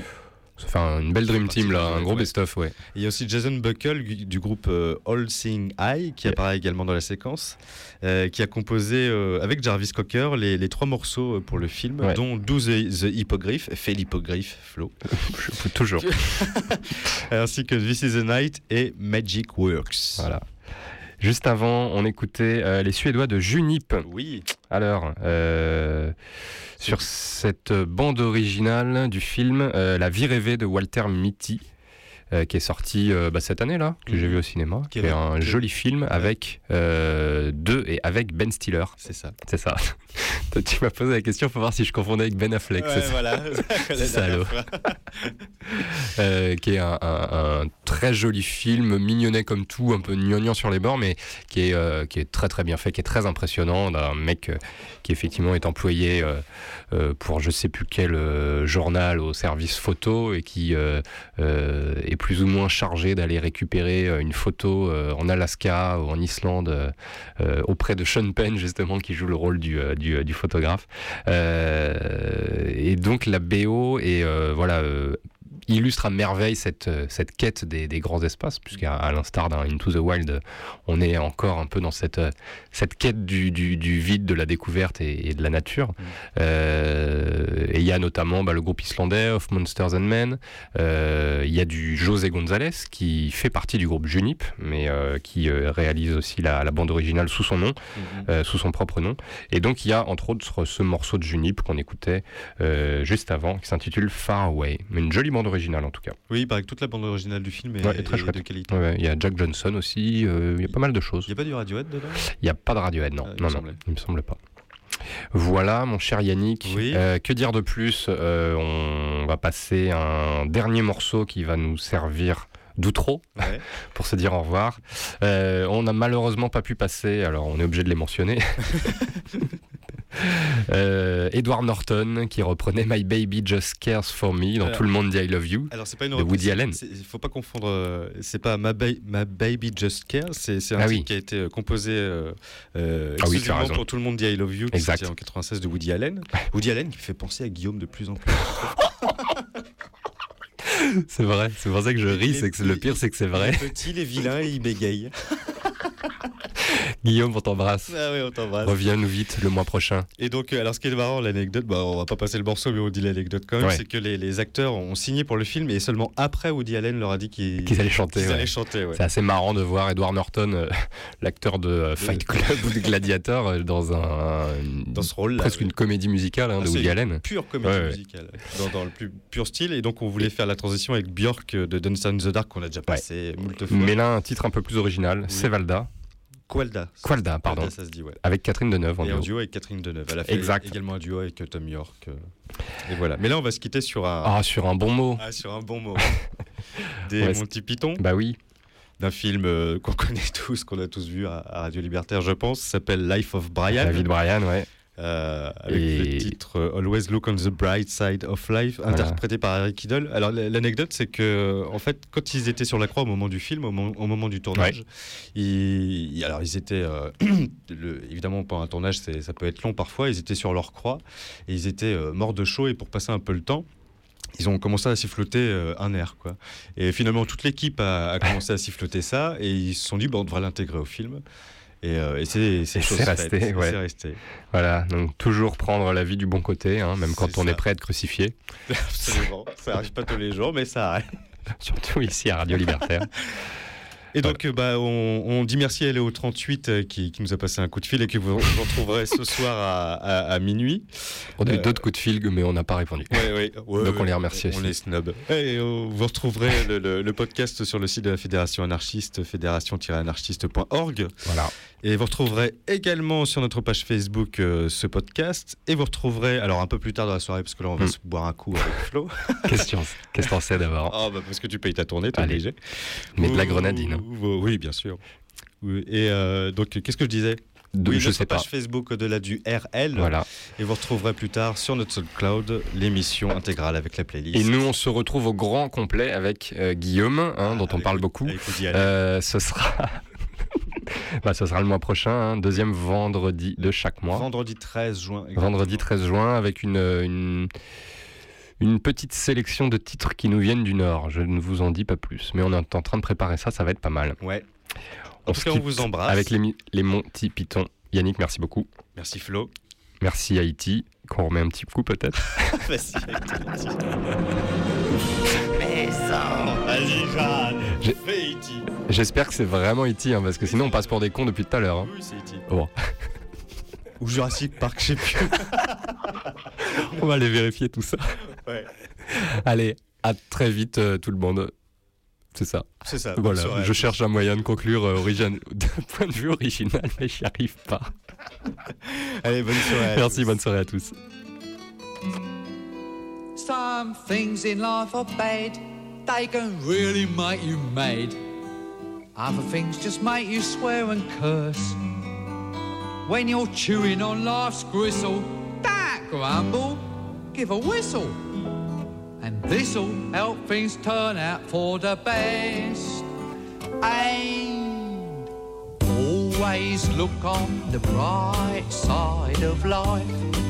Fait un- une belle dream team là, un gros Ouais. best-of, ouais. Il y a aussi Jason Buckle du, groupe euh, All Seeing Eye qui Yeah. apparaît également dans la séquence, euh, qui a composé euh, avec Jarvis Cocker les, les trois morceaux pour le film, Ouais. dont 12 The Hippogriff, fait l'hippogriffe, Flo, Je- <laughs> Toujours. <laughs> ainsi que This is the Night et Magic Works. Voilà. Juste avant, on écoutait euh, les Suédois de Junip. Oui, Alors, euh, sur cette bande originale du film euh, La vie rêvée de Walter Mitty, euh, qui est sorti euh, bah, cette année là, que j'ai Mhm. vu au cinéma, qui est un joli film avec euh, deux et avec Ben Stiller. c'est ça. C'est ça. <laughs> Tu m'as posé la question pour voir si je confondais avec Ben Affleck. c'est ça voilà. <laughs> Salaud. <laughs> Qui est un, un- un très joli film, mignonnet comme tout, un peu gnangnan sur les bords, mais qui est, qui est très très bien fait, qui est très impressionnant, d'un mec qui effectivement est employé pour je sais plus quel journal au service photo et qui est plus ou moins chargé d'aller récupérer euh, une photo euh, en Alaska ou en Islande euh, auprès de Sean Penn justement qui joue le rôle du, photographe. Et donc la BO voilà illustre à merveille cette, quête des, grands espaces, puisqu'à l'instar d'un Into the Wild, on est encore un peu dans cette, cette quête du, du, du vide, de la découverte et, et de la nature. Euh, et il y a notamment bah, le groupe islandais of Monsters and Men. Euh, Il y a du José González qui fait partie du groupe Junip, mais euh, qui réalise aussi la, la bande originale sous son nom, Mhm. euh, sous son propre nom. Et donc il y a entre autres ce morceau de Junip qu'on écoutait juste avant, qui s'intitule Far Away. Une jolie bande originale en tout cas. Oui, paraît que toute la bande originale du film est, Ouais, est très est chouette. de qualité. Ouais, Il y a Jack Johnson aussi, il y a pas mal de choses. Il n'y a pas du Radiohead dedans? Il n'y a pas de Radiohead, non. Me non, non, il me semble pas. Voilà, mon cher Yannick. Oui. Euh, que dire de plus Euh, On va passer un dernier morceau qui va nous servir d'outro Ouais. <laughs> pour se dire au revoir. Euh, on n'a malheureusement pas pu passer, alors on est obligé de les mentionner. <laughs> <laughs> Euh, Edward Norton qui reprenait My Baby Just Cares for Me dans Alors- Tout le monde dit I Love You. Alors c'est pas une De Woody Allen. Il faut pas confondre. euh, C'est pas Ba- Ma Baby Just Care. C'est un Ah titre oui. qui a été euh, composé euh, Ah oui, pour tout le monde dit I Love You, Exact. en 96 de Woody Allen. <laughs> Woody Allen qui fait penser à Guillaume de plus en plus. <laughs> C'est vrai, c'est pour ça que je ris, c'est que le pire c'est que c'est vrai. Il est petit, il est vilain et il bégaye. <laughs> Guillaume, on t'embrasse. Ah oui, on t'embrasse. Reviens-nous vite le mois prochain. Et donc, euh, alors ce qui est marrant, l'anecdote, bah, on va pas passer le morceau, mais on dit l'anecdote quand même, Ouais. c'est que les, les acteurs ont signé pour le film et seulement après Woody Allen leur a dit qu'ils allaient chanter. qu'ils ouais. allaient chanter. ouais. C'est assez marrant de voir Edward Norton, euh, <laughs> l'acteur de euh, Fight <laughs> Club ou de Gladiator, euh, dans un Dans ce rôle-là. presque oui. une comédie musicale hein, Ah, de Woody Allen. Pure comédie musicale, dans, dans le plus pur style. Et donc, on voulait faire la transition avec Björk de in the Dark qu'on a déjà passé moult fois. Mais là, un titre un peu plus original, c'est Valda. Qualda. Qualda, pardon. Qualda, ça se dit, ouais. Avec Catherine Deneuve en Et en duo. duo avec Catherine Deneuve. Elle a fait Exact. également un duo avec Tom York. euh, Et voilà. Mais là, on va se quitter sur un, Ah, sur un bon mot. ah, sur un bon mot. <laughs> Des Ouais, Monty Python. Bah oui. d'un film euh, <laughs> qu'on connaît tous, qu'on a tous vu à, à Radio Libertaire, je pense, s'appelle Life of Brian. David Bryan, ouais. Euh, avec Et- le titre euh, Always Look on the Bright Side of Life, Voilà. interprété par Eric Idle. Alors l'anecdote, c'est que en fait, quand ils étaient sur la croix au moment du film, au, mo- au moment du tournage, ils- alors ils étaient euh, <clears throat> le- évidemment pendant un tournage, ça peut être long parfois. Ils étaient sur leur croix et ils étaient euh, morts de chaud et pour passer un peu le temps. Ils ont commencé à siffloter euh, un air, quoi. Et finalement, toute l'équipe a, a commencé à siffloter ça, et ils se sont dit, bon, on devrait l'intégrer au film. Et, euh, et c'est c'est resté, ouais. Voilà, donc toujours prendre la vie du bon côté, hein, même quand on ça. est prêt à être crucifié. <laughs> Absolument. ça arrive pas tous les jours, mais ça arrive. <laughs> Surtout ici à Radio Libertaire. <laughs> Et donc, bah, on, on dit merci à Léo 38 euh, qui, qui nous a passé un coup de fil et que vous, vous retrouverez ce soir à, à- à minuit. On a eu Euh, d'autres coups de fil, mais on n'a pas répondu. Ouais, ouais, ouais, Donc on les remercie On aussi. est snob. Et euh, vous retrouverez le, le- le podcast sur le site de la Fédération anarchiste, fédération-anarchiste.org. Voilà. Et vous retrouverez également sur notre page Facebook euh, ce podcast. Et vous retrouverez, alors un peu plus tard dans la soirée, parce que là on va Mm. se boire un coup avec Flo. <laughs> Question, qu'est-ce que t'en sais d'abord Ah bah parce que tu payes ta tournée, t'es obligé. Mais de la grenadine. ou- Oui, bien sûr. Et euh, donc, qu'est-ce que je disais? De- Oui, je notre sais pas. page Facebook au-delà du RL. Voilà. Et vous retrouverez plus tard sur notre SoundCloud l'émission intégrale avec la playlist. Et nous, on se retrouve au grand complet avec euh, Guillaume, hein, dont on Avec- parle beaucoup. Euh, ce sera. <laughs> bah, ce sera le mois prochain, hein, deuxième vendredi de chaque mois. Vendredi 13 juin. exactement. Vendredi 13 juin, avec une, une, une petite sélection de titres qui nous viennent du Nord. Je ne vous en dis pas plus, mais on est en train de préparer ça, ça va être pas mal. Ouais. En tout se cas, on quitte vous embrasse. Avec les, les Monty Python. Yannick, merci beaucoup. Merci Flo. Merci Haïti, qu'on remet un petit coup peut-être. <laughs> Vas-y, <laughs> Vas-y, Jeanne. Fais E.T. J'espère que c'est vraiment Haïti, hein, parce que sinon on passe pour des cons depuis tout à l'heure. hein. Oui, c'est E.T. Bon, Ou Jurassic Park, je sais plus. <laughs> on va aller vérifier tout ça. ouais. Allez, à très vite euh, tout le monde. C'est ça. C'est ça. Voilà, soirée je cherche un moyen de conclure euh, origine- <laughs> d'un point de vue original, mais j'y arrive pas. Allez, bonne soirée. à Merci, tous. bonne soirée à tous. Some things in life are bad, they can really make you mad. Other things just make you swear and curse. When you're chewing on life's gristle, don't grumble, give a whistle. And this'll help things turn out for the best. And always look on the bright side of life.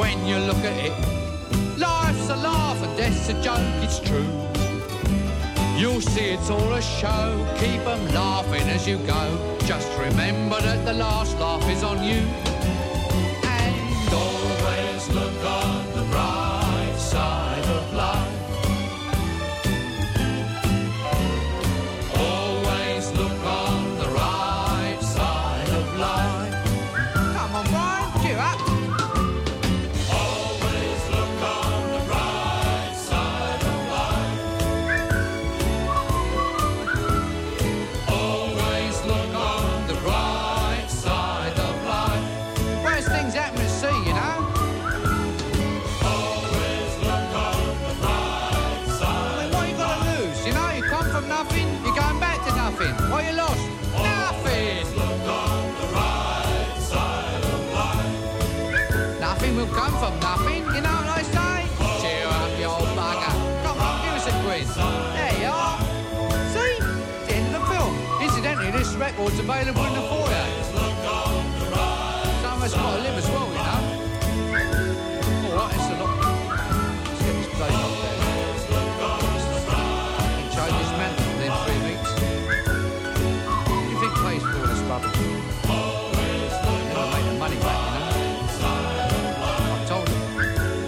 when you look at it. Life's a laugh and death's a joke, it's true. You'll see it's all a show, keep 'em laughing as you go. Just remember that the last laugh is on you. Available in the foyer. Some of us got to live as well, you know. All right, it's a lot. Let's get this place up there. Can change this mantle within three weeks. You think pays for all this rubbish? Never make the money back, you know. I told him.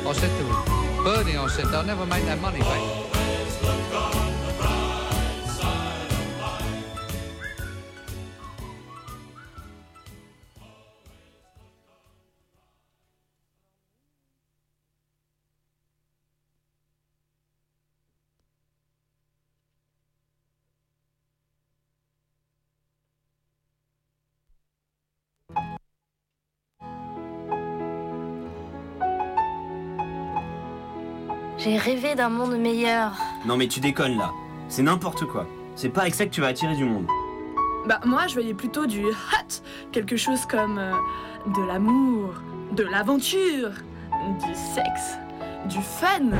I said to him, Bernie, I said, they'll never make that money back. J'ai rêvé d'un monde meilleur. Non mais tu déconnes là. C'est n'importe quoi. C'est pas avec ça que tu vas attirer du monde. Bah moi je voyais plutôt du hot, quelque chose comme euh, de l'amour, de l'aventure, du sexe, du fun.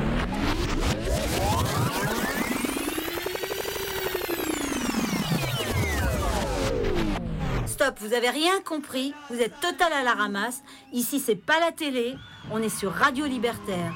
Vous avez rien compris, vous êtes total à la ramasse. Ici c'est pas la télé, on est sur Radio Libertaire.